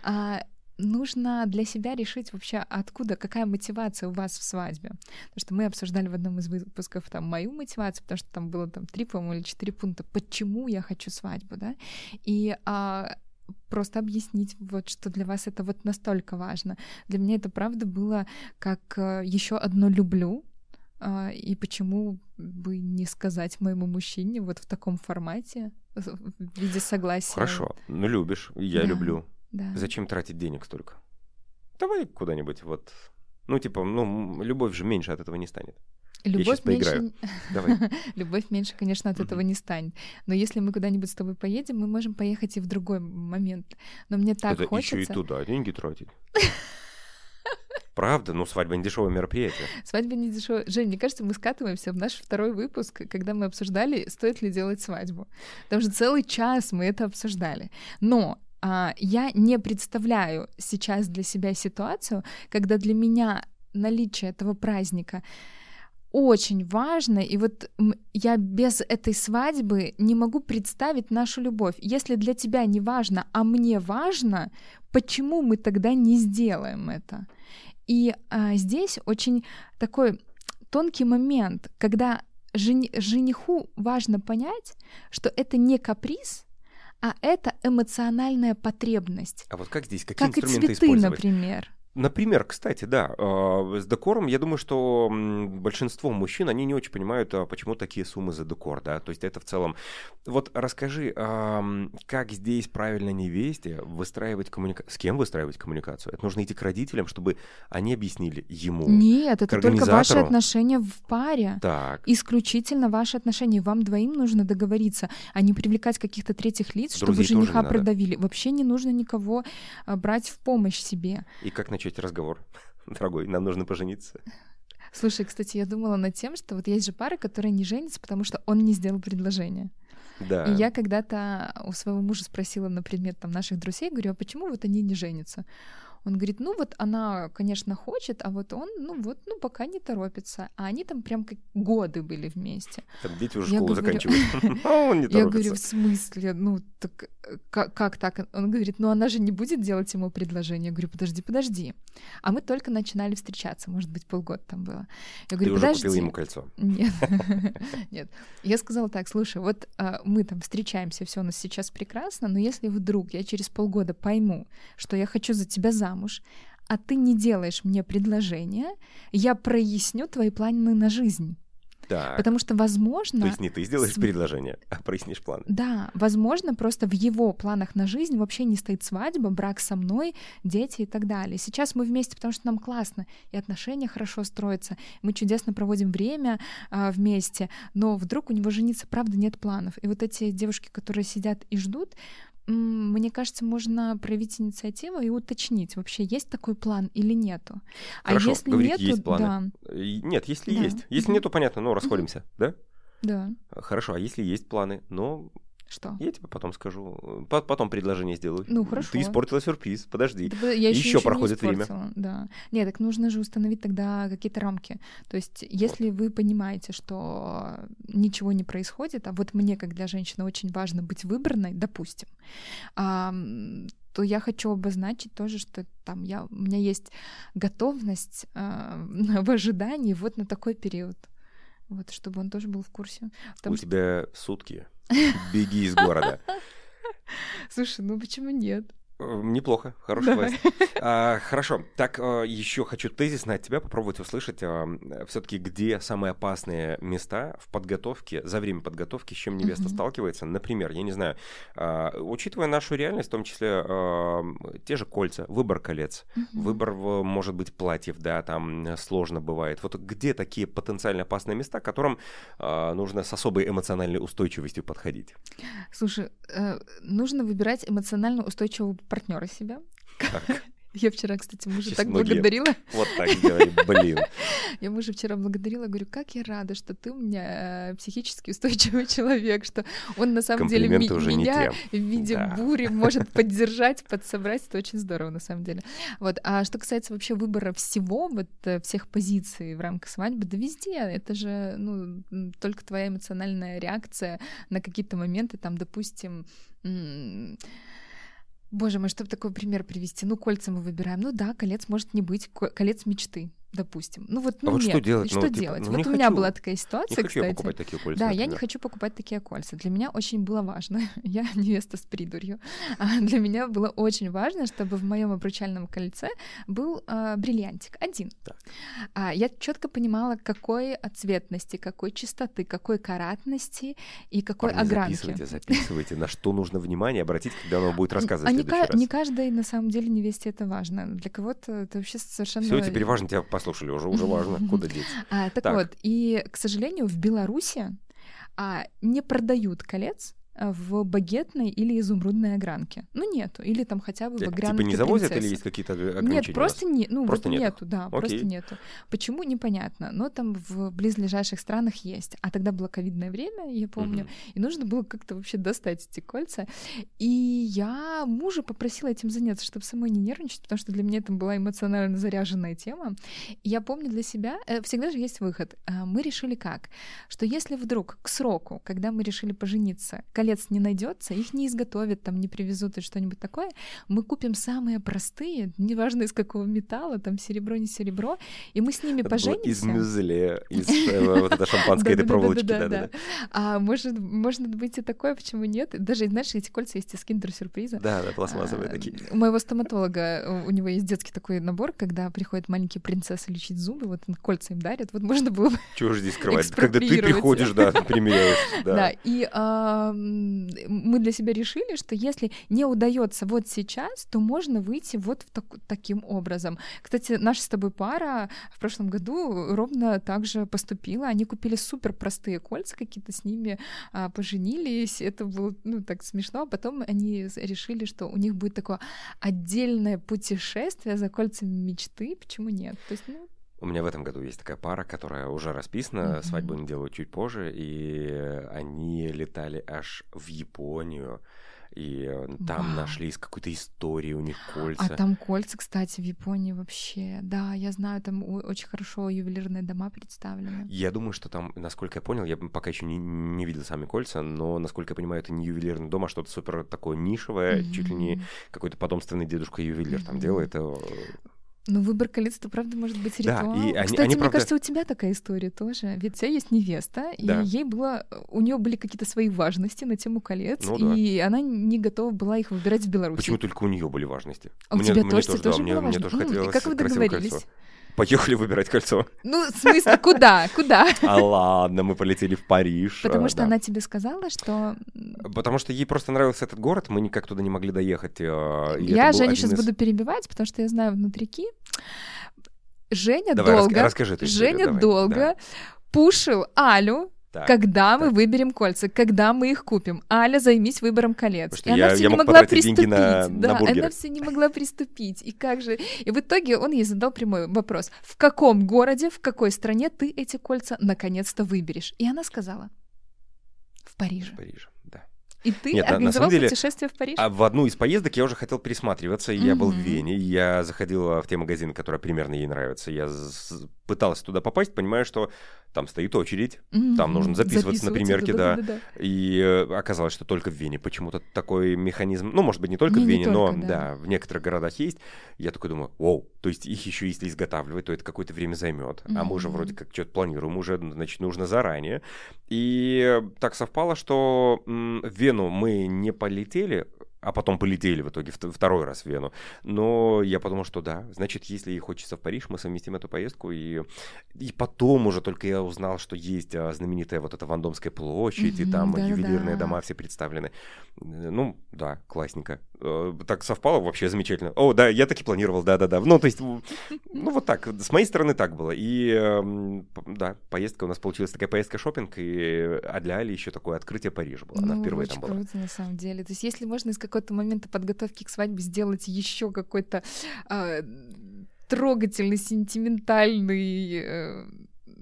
А, нужно для себя решить вообще, откуда, какая мотивация у вас в свадьбе. Потому что мы обсуждали в одном из выпусков там мою мотивацию, потому что там было там три, по-моему, или четыре пункта, почему я хочу свадьбу, да, и а, просто объяснить, вот что для вас это вот настолько важно. Для меня это правда было как э, еще одно люблю, и почему бы не сказать моему мужчине вот в таком формате, в виде согласия? Хорошо, ну любишь, я да, люблю. Да. Зачем тратить денег столько? Давай куда-нибудь вот Ну, типа, ну, любовь же меньше от этого не станет. Любовь меньше... <laughs> Давай. Любовь меньше, конечно, от этого не станет. Но если мы куда-нибудь с тобой поедем, мы можем поехать и в другой момент. Но мне так Это хочется... еще и туда деньги тратить. <laughs> Правда? Ну, свадьба не дешевое мероприятие. Свадьба не дешевая. Жень, мне кажется, мы скатываемся в наш второй выпуск, когда мы обсуждали, стоит ли делать свадьбу. Там же целый час мы это обсуждали. Но а, я не представляю сейчас для себя ситуацию, когда для меня наличие этого праздника очень важно, и вот я без этой свадьбы не могу представить нашу любовь. Если для тебя не важно, а мне важно, почему мы тогда не сделаем это? И а, здесь очень такой тонкий момент, когда жени, жениху важно понять, что это не каприз, а это эмоциональная потребность. А вот как здесь, какие как инструменты и цветы, например. Например, кстати, да, э, с декором, я думаю, что большинство мужчин, они не очень понимают, а почему такие суммы за декор, да, то есть это в целом... Вот расскажи, как здесь правильно невесте выстраивать коммуникацию, с кем выстраивать коммуникацию? Это нужно идти к родителям, чтобы они объяснили ему. Нет, это только ваши отношения в паре. Так. Исключительно ваши отношения. Вам двоим нужно договориться, а не привлекать каких-то третьих лиц, Друзей чтобы жениха продавили. Вообще не нужно никого а, брать в помощь себе. И как начать начать разговор. <laughs> Дорогой, нам нужно пожениться. Слушай, кстати, я думала над тем, что вот есть же пары, которые не женятся, потому что он не сделал предложение. Да. И я когда-то у своего мужа спросила на предмет там наших друзей, говорю, а почему вот они не женятся? Он говорит, ну вот она, конечно, хочет, а вот он, ну вот, ну пока не торопится. А они там прям как годы были вместе. Там дети уже школу заканчивают. <laughs> <laughs> А Я говорю, в смысле? Ну так как так? Он говорит, ну она же не будет делать ему предложение. Я говорю, подожди, подожди. А мы только начинали встречаться, может быть, полгода там было. Я говорю, Ты уже купила ему кольцо? Нет. <laughs> Нет. Я сказала так, слушай, вот а, мы там встречаемся, все у нас сейчас прекрасно, но если вдруг я через полгода пойму, что я хочу за тебя замуж, а ты не делаешь мне предложение, я проясню твои планы на жизнь. Так. Потому что, возможно... То есть не ты сделаешь с... предложение, а прояснишь планы. Да, возможно, просто в его планах на жизнь вообще не стоит свадьба, брак со мной, дети и так далее. Сейчас мы вместе, потому что нам классно, и отношения хорошо строятся, мы чудесно проводим время а, вместе, но вдруг у него жениться, правда, нет планов. И вот эти девушки, которые сидят и ждут, мне кажется, можно проявить инициативу и уточнить, вообще есть такой план или нету. А Хорошо, если говорить, нету, есть планы. Да. Нет, если да. есть. Если нету, понятно, ну, расходимся, да? Да. Хорошо, а если есть планы, но что? Я тебе потом скажу. Потом предложение сделаю. Ну, хорошо. Ты испортила сюрприз. Подожди. Да, я еще, еще проходит не время. Да. Нет, так нужно же установить тогда какие-то рамки. То есть, если вот. вы понимаете, что ничего не происходит, а вот мне, как для женщины, очень важно быть выбранной, допустим, то я хочу обозначить тоже, что там я, у меня есть готовность э, <laughs> в ожидании вот на такой период. Вот, чтобы он тоже был в курсе. Потому У что... тебя сутки. Беги из города. <laughs> Слушай, ну почему нет? Э, неплохо, хороший Давай. А, хорошо. Так, э, еще хочу тезисно от тебя попробовать услышать, а, все-таки где самые опасные места в подготовке, за время подготовки, с чем невеста uh-huh. сталкивается. Например, я не знаю, а, учитывая нашу реальность, в том числе а, те же кольца, выбор колец, uh-huh. выбор, может быть, платьев, да, там сложно бывает. Вот где такие потенциально опасные места, к которым нужно с особой эмоциональной устойчивостью подходить? Слушай, э, нужно выбирать эмоционально устойчивого партнера себя. Как? <laughs> Я вчера, кстати, мужа так благодарила. Вот так сделали, блин. <laughs> Я мужа вчера благодарила, говорю, как я рада, что ты у меня э, психически устойчивый <laughs> человек, что он на самом деле меня в виде бури может поддержать, подсобрать. Это очень здорово, на самом деле. Вот. А что касается вообще выбора всего, вот э, всех позиций в рамках свадьбы, да везде. Это же ну, только твоя эмоциональная реакция на какие-то моменты, там, допустим, Боже мой, чтобы такой пример привести? Ну, кольца мы выбираем. Ну да, колец может не быть, колец мечты допустим. Ну вот, ну а вот нет, что делать? Что ну, типа, делать? Ну, вот у хочу, меня была такая ситуация, не хочу кстати. Я покупать такие кольца. Да, например. я не хочу покупать такие кольца. Для меня очень было важно. <laughs> я невеста с придурью. А для меня было очень важно, чтобы в моем обручальном кольце был э, бриллиантик один. Так. А, я четко понимала, какой цветности, какой чистоты, какой каратности и какой Парни, огранки. Записывайте, записывайте, на что нужно внимание обратить, когда он будет рассказывать а не, раз. Не каждой на самом деле невесте это важно. Для кого-то это вообще совершенно. Все теперь важно тебя послушали, уже, уже важно, куда деть. А, так, Так. вот, и, к сожалению, в Беларуси а, не продают колец в багетной или изумрудной огранке. Ну, нету. Или там хотя бы в Это, огранке типа не завозят принцессы. или есть какие-то ограничения? Нет, просто не, ну, Просто вот нету. нету, да, просто Окей. нету. Почему, непонятно, но там в близлежащих странах есть. А тогда было ковидное время, я помню, Мгм. и нужно было как-то вообще достать эти кольца. И я мужа попросила этим заняться, чтобы самой не нервничать, потому что для меня это была эмоционально заряженная тема. И я помню для себя, э, всегда же есть выход. Мы решили как? Что если вдруг к сроку, когда мы решили пожениться, колец не найдется, их не изготовят, там не привезут и что-нибудь такое, мы купим самые простые, неважно из какого металла, там серебро, не серебро, и мы с ними поженимся. из мюзле, из э, <laughs> вот это шампанской этой проволочки. Да-да-да. А может, может быть и такое, почему нет? Даже, знаешь, эти кольца есть из киндер-сюрприза. Да, да, пластмассовые А, такие. У моего стоматолога, у него есть детский такой набор, когда приходят маленькие принцессы лечить зубы, вот он кольца им дарит. Вот можно было бы... Чего же здесь скрывать? Когда ты приходишь, да, <laughs> примеряешь. Да, и мы для себя решили, что если не удается вот сейчас, то можно выйти вот в так- таким образом. Кстати, наша с тобой пара в прошлом году ровно так же поступила. Они купили супер простые кольца какие-то, с ними а, поженились. Это было, ну, так смешно. А потом они решили, что у них будет такое отдельное путешествие за кольцами мечты. Почему нет? То есть, ну, У меня в этом году есть такая пара, которая уже расписана, Мгм. свадьбу они делают чуть позже, и они летали аж в Японию, и э, там нашли из какой-то истории у них А кольца. там кольца, кстати, в Японии вообще. Да, я знаю, там очень хорошо ювелирные дома представлены. Я думаю, что там, насколько я понял, я пока еще не, не видел сами кольца, но, насколько я понимаю, это не ювелирный дом, а что-то супер такое нишевое, чуть ли не какой-то потомственный дедушка-ювелир там Мгм. делает. Ну, выбор колец-то, правда, может быть Да, ритуал. и они- Кстати, они, мне правда- кажется, у тебя такая история тоже. Ведь у тебя есть невеста, Да. и ей было... У нее были какие-то свои важности на тему колец, Ну да. и она не готова была их выбирать в Беларуси. Почему только у нее были важности? А у Мне- тебя мне тоже, тебе да, тоже мне, было мне важно? тоже М, и хотелось как вы договорились? кольцо. Поехали выбирать кольцо. Ну, в смысле, куда? Куда? А ладно, мы полетели в Париж. Потому э, что да. она тебе сказала, что... Потому что ей просто нравился этот город, мы никак туда не могли доехать. э, Я Женю сейчас из- буду перебивать, потому что я знаю внутрики. Женя Давай, долго, расскажи эту историю, Женя давай, долго да. пушил Алю, Так, когда мы так. выберем кольца, когда мы их купим. Аля, займись выбором колец. Потому и она я- все я не мог могла приступить. на- на да, бургеры. она все не могла приступить. И как же? И в итоге он ей задал прямой вопрос: в каком городе, в какой стране ты эти кольца наконец-то выберешь? И она сказала: в Париже. В Париже, да. И ты Нет, на- на организовал самом деле, путешествие в Париж? А в одну из поездок я уже хотел присматриваться, и я был в. Вене, я заходил в те магазины, которые примерно ей нравятся. Я пытался туда попасть, понимая, что там стоит очередь, там нужно записываться на примерке, да. И э, оказалось, что только в Вене почему-то такой механизм, ну, может быть, не только Не- в не Вене, но только, да. да. в некоторых городах есть. Я такой думаю, вау, то есть их еще если изготавливать, то это какое-то время займет. А мы уже вроде как что-то планируем, уже, значит, нужно заранее. И так совпало, что в Вену мы не полетели, а потом полетели в итоге вт- второй раз в Вену. Но я подумал, что да, значит, если ей хочется в Париж, мы совместим эту поездку. И, и потом уже только я узнал, что есть а, знаменитая вот эта Вандомская площадь, и Мгм, там да-да-да. ювелирные дома все представлены. Ну, да, классненько. Э, Так совпало, вообще замечательно. О, да, я таки планировал, да-да-да. Ну, то есть, <laughs> ну, вот так. С моей стороны так было. И, эм, да, поездка у нас получилась такая поездка шопинг, и, а для Али еще такое открытие Парижа было. Она Ну, впервые там была. круто, на самом деле. То есть, если можно из какого-то момента подготовки к свадьбе сделать еще какой-то а, трогательный, сентиментальный, э,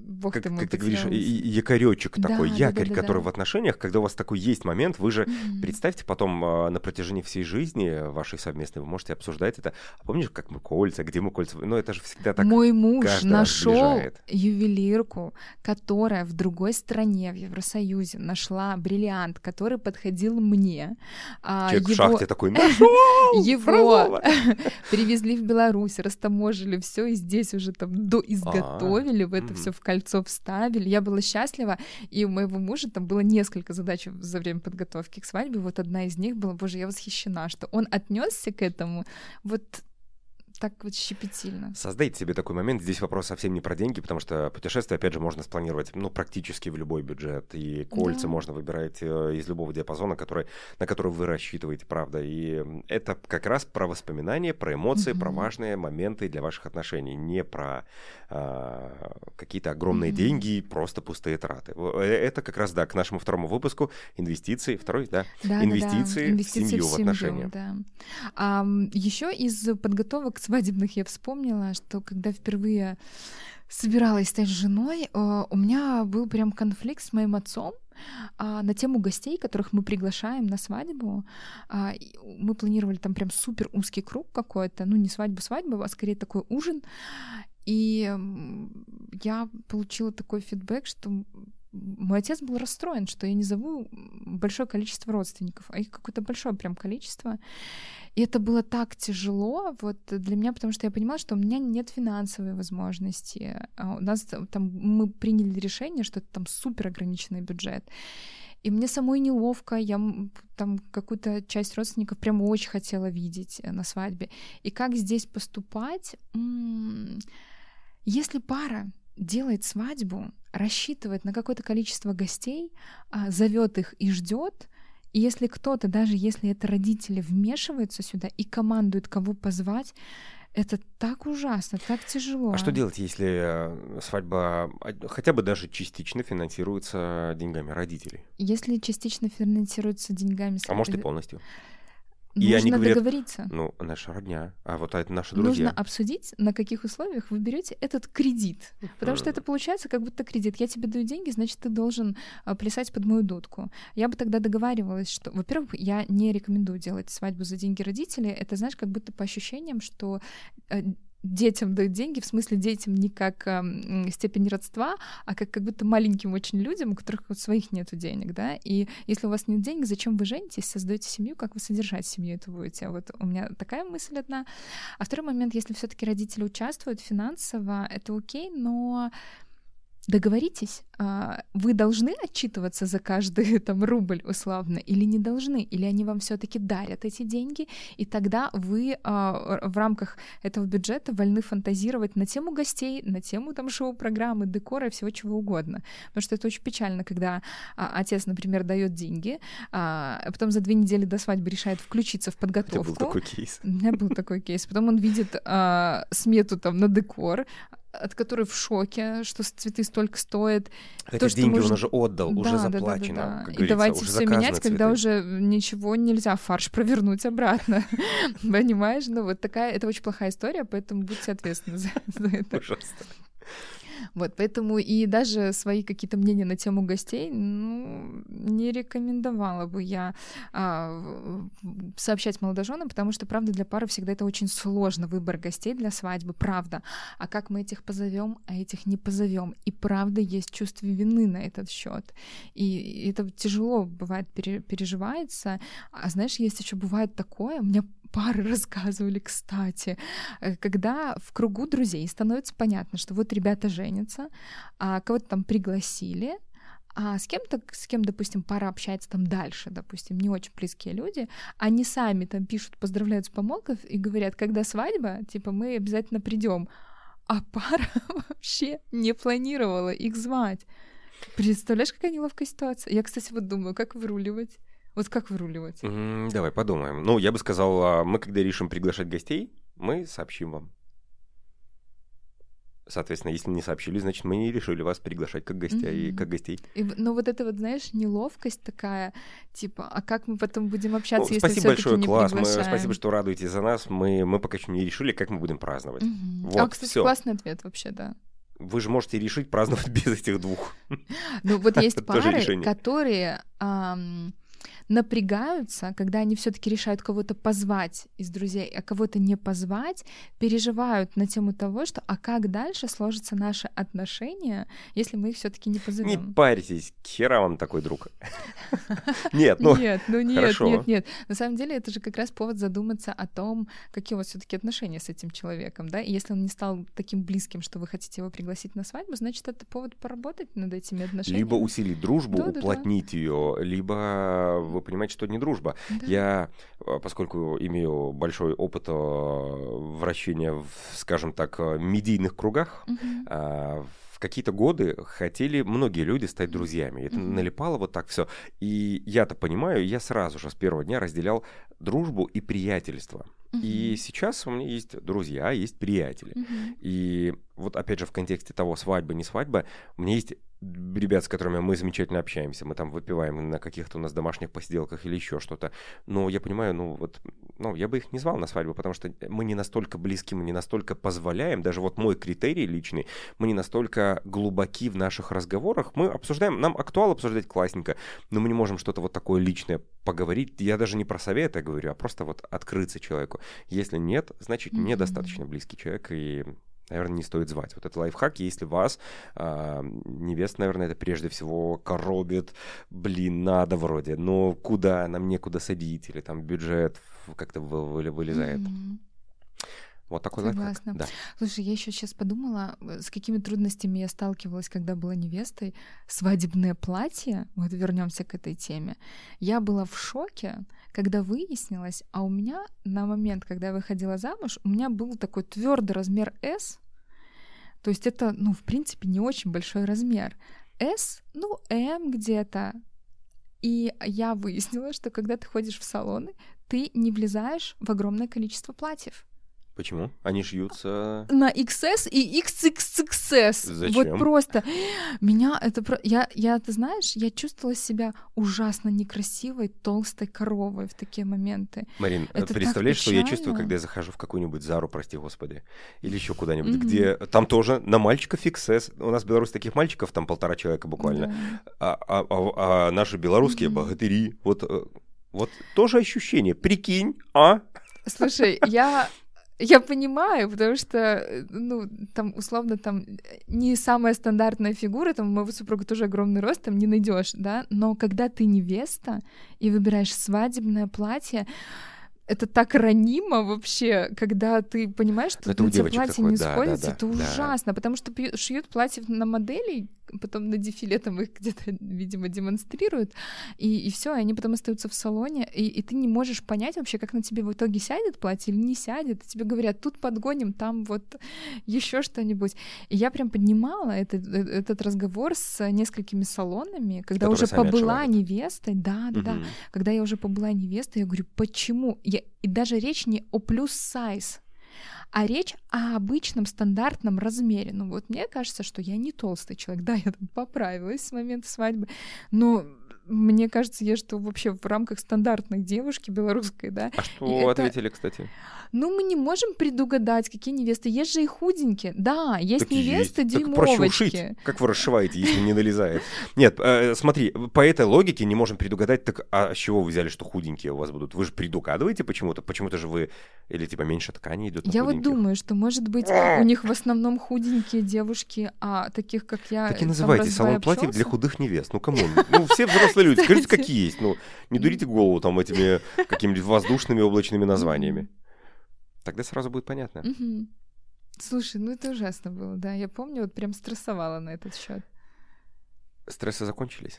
бог Как, ты мой, как ты говоришь, якоречек Да, такой, да, якорь, да, да, который да. в отношениях, когда у вас такой есть момент, вы же Мгм. Представьте потом а, на протяжении всей жизни вашей совместной, вы можете обсуждать это. А помнишь, как мы кольца, где мы кольца? Ну, это же всегда так. Мой муж нашел ювелирку, которая в другой стране, в Евросоюзе, нашла бриллиант, который подходил мне. А, Человек в его- шахте такой, нашел! <laughs> Его Фролова!» <laughs> привезли в Беларусь, растаможили все, и здесь уже там доизготовили, в это А, все в кольцо вставили. Я была счастлива, и у моего мужа там было несколько задач за время подготовки к свадьбе. Вот одна из них была, боже, я восхищена, что он отнесся к этому вот так вот щепетильно. Создайте себе такой момент. Здесь вопрос совсем не про деньги, потому что путешествие, опять же, можно спланировать, ну, практически в любой бюджет. И кольца да. можно выбирать э, из любого диапазона, который, на который вы рассчитываете, правда. И это как раз про воспоминания, про эмоции, угу. про важные моменты для ваших отношений. Не про а, какие-то огромные угу. деньги, просто пустые траты. Э, это как раз, да, к нашему второму выпуску инвестиции. Второй, да, да инвестиции, да, да. инвестиции в семью, в, семью, в отношения. Да. А, еще из подготовок свадебных я вспомнила, что когда впервые собиралась стать женой, э, у меня был прям конфликт с моим отцом, а, на тему гостей, которых мы приглашаем на свадьбу. А, мы планировали там прям супер узкий круг какой-то, ну не свадьбу-свадьбу, а скорее такой ужин. И я получила такой фидбэк, что мой отец был расстроен, что я не зову большое количество родственников, а их какое-то большое прям количество. И это было так тяжело вот для меня, потому что я понимала, что у меня нет финансовой возможности. А у нас там мы приняли решение, что это там супер ограниченный бюджет. И мне самой неловко, я там какую-то часть родственников прямо очень хотела видеть э, на свадьбе. И как здесь поступать? Если пара делает свадьбу, рассчитывает на какое-то количество гостей, а, зовет их и ждет, и если кто-то, даже если это родители, вмешиваются сюда и командуют, кого позвать, это так ужасно, так тяжело. А что делать, если э, свадьба хотя бы даже частично финансируется деньгами родителей? Если частично финансируется деньгами... А может и полностью? И Нужно они говорят, договориться. Ну, наша родня, а вот это наши друзья. Нужно обсудить, на каких условиях вы берете этот кредит. Потому что это получается как будто кредит. Я тебе даю деньги, значит, ты должен а, плясать под мою дудку. Я бы тогда договаривалась, что, во-первых, я не рекомендую делать свадьбу за деньги родителей. Это, знаешь, как будто по ощущениям, что э, детям дают деньги, в смысле детям не как э, степень родства, а как, как будто маленьким очень людям, у которых вот своих нету денег, да, и если у вас нет денег, зачем вы женитесь, создаете семью, как вы содержать семью это будете? Вот у меня такая мысль одна. А второй момент, если все таки родители участвуют финансово, это окей, но договоритесь, а, вы должны отчитываться за каждый <laughs> там рубль условно или не должны, или они вам все-таки дарят эти деньги, и тогда вы а, в рамках этого бюджета вольны фантазировать на тему гостей, на тему там шоу-программы, декора и всего чего угодно. Потому что это очень печально, когда а, отец, например, дает деньги, а потом за две недели до свадьбы решает включиться в подготовку. Это был такой кейс. У меня был такой кейс. Потом он видит смету там на декор, от которой в шоке, что цветы столько стоят. Эти то, деньги может... он уже отдал, да, уже заплачено. Да, да, да. И давайте все менять, цветы. когда уже ничего нельзя фарш провернуть обратно. <laughs> Понимаешь? Ну вот такая, это очень плохая история, поэтому будьте ответственны за это. Ужасно. Вот, поэтому и даже свои какие-то мнения на тему гостей, ну, не рекомендовала бы я а, сообщать молодоженам, потому что, правда, для пары всегда это очень сложно, выбор гостей для свадьбы, правда. А как мы этих позовем, а этих не позовем? И правда есть чувство вины на этот счет. И это тяжело бывает переживается. А знаешь, есть еще бывает такое, у меня пары <laughs> рассказывали, кстати, э, когда в кругу друзей становится понятно, что вот ребята женятся, а кого-то там пригласили, а с кем-то, с кем, допустим, пара общается там дальше, допустим, не очень близкие люди, они сами там пишут, поздравляют с помолвкой и говорят, когда свадьба, типа, мы обязательно придем, а <laughs> пара вообще не планировала их звать. Представляешь, какая неловкая ситуация? Я, кстати, вот думаю, как выруливать. Вот как выруливать? Mm, давай подумаем. Ну, я бы сказал, а, мы когда решим приглашать гостей, мы сообщим вам. Соответственно, если не сообщили, значит, мы не решили вас приглашать как гостей. Mm-hmm. Как гостей. И, но вот это вот, знаешь, неловкость такая, типа, а как мы потом будем общаться, ну, если Спасибо большое, не класс. Мы, спасибо, что радуетесь за нас. Мы, мы пока еще не решили, как мы будем праздновать. Mm-hmm. Вот, а, кстати, всё. классный ответ вообще, да. Вы же можете решить праздновать <laughs> без этих двух. Ну вот <laughs> есть пары, которые напрягаются, когда они все-таки решают кого-то позвать из друзей, а кого-то не позвать, переживают на тему того, что а как дальше сложатся наши отношения, если мы их все-таки не позовем. Не парьтесь, хера вам такой друг. <laughs> Нет, ну нет, ну нет, нет, нет. На самом деле это же как раз повод задуматься о том, какие у вас все-таки отношения с этим человеком, да. И если он не стал таким близким, что вы хотите его пригласить на свадьбу, значит это повод поработать над этими отношениями. Либо усилить дружбу, уплотнить ее, либо вы понимаете, что это не дружба. Да. Я, а, поскольку имею большой опыт а, вращения в, скажем так, медийных кругах, угу в какие-то годы хотели многие люди стать друзьями. Это mm-hmm. налипало вот так все. И я-то понимаю, я сразу же с первого дня разделял дружбу и приятельство. И сейчас у меня есть друзья, есть приятели. Mm-hmm. И вот опять же в контексте того свадьба, не свадьба, у меня есть ребят, с которыми мы замечательно общаемся, мы там выпиваем на каких-то у нас домашних посиделках или еще что-то. Но я понимаю, ну вот, ну я бы их не звал на свадьбу, потому что мы не настолько близки, мы не настолько позволяем, даже вот мой критерий личный, мы не настолько глубоки в наших разговорах, мы обсуждаем, нам актуал обсуждать классненько, но мы не можем что-то вот такое личное поговорить. Я даже не про советы говорю, а просто вот открыться человеку. Если нет, значит недостаточно близкий человек, и наверное, не стоит звать. Вот это лайфхак, если вас э, невеста, наверное, это прежде всего коробит, блин, надо вроде, но куда, нам некуда садить, или там бюджет как-то вы, вылезает. Mm-hmm. Вот такой Согласна. лайфхак. Да. Слушай, я еще сейчас подумала, э, с какими трудностями я сталкивалась, когда была невестой. Свадебное платье, вот вернемся к этой теме. Я была в шоке, когда выяснилось, а у меня на момент, когда я выходила замуж, у меня был такой твердый размер S. То есть это, ну, в принципе, не очень большой размер. S, ну, M где-то. И я выяснила, что когда ты ходишь в салоны, ты не влезаешь в огромное количество платьев. Почему? Они шьются... На XS и XXXS. Зачем? Вот просто. Меня это... Про... Я, я, ты знаешь, я чувствовала себя ужасно некрасивой, толстой коровой в такие моменты. Марин, это представляешь, что я чувствую, когда я захожу в какую-нибудь Зару, прости господи, или еще куда-нибудь, mm-hmm. где там тоже на мальчиков XS. У нас в Беларуси таких мальчиков там полтора человека буквально. Yeah. А, а, а, а наши белорусские mm-hmm. богатыри, вот, э, вот тоже ощущение. Прикинь, а? Слушай, я я понимаю, потому что, э, ну, там, условно, там не самая стандартная фигура, там, у моего супруга тоже огромный рост, там не найдешь, да, но когда ты невеста и выбираешь свадебное платье, это так ранимо вообще, когда ты понимаешь, что это на тебе платье такое, не да, сходится, да, да, это да. ужасно, потому что шьют платье на моделей, потом на дефиле там их где-то, <laughs> видимо, демонстрируют, и, и все, и они потом остаются в салоне, и, и ты не можешь понять вообще, как на тебе в итоге сядет платье или не сядет. И тебе говорят, тут подгоним, там вот еще что-нибудь. И я прям поднимала этот, э, этот разговор с несколькими салонами, когда Которые уже побыла отшивают. невестой, да, да, угу. да, когда я уже побыла невестой, я говорю, почему? Я, и даже речь не о плюс сайз, а речь о обычном стандартном размере. Ну вот мне кажется, что я не толстый человек, да, я там поправилась с момента свадьбы, но мне кажется, я что вообще в рамках стандартной девушки белорусской, да. А что это... ответили, кстати? Ну, мы не можем предугадать, какие невесты. Есть же и худенькие. Да, есть так невесты есть. дюймовочки. Так ушить. Как вы расшиваете, если не налезает? Нет, э, смотри, по этой логике не можем предугадать, так а с чего вы взяли, что худенькие у вас будут? Вы же предугадываете почему-то? Почему-то же вы, или типа меньше ткани идут Я вот думаю, что, может быть, у них в основном худенькие девушки, а таких, как я... Так и называйте салон платьев для худых невест. Ну, come on. Ну, все взрослые люди. Скажите, какие есть. Ну, не дурите голову там этими какими-нибудь воздушными облачными названиями. Тогда сразу будет понятно. Угу. Слушай, ну это ужасно было, да. Я помню, вот прям стрессовала на этот счет. Стрессы закончились?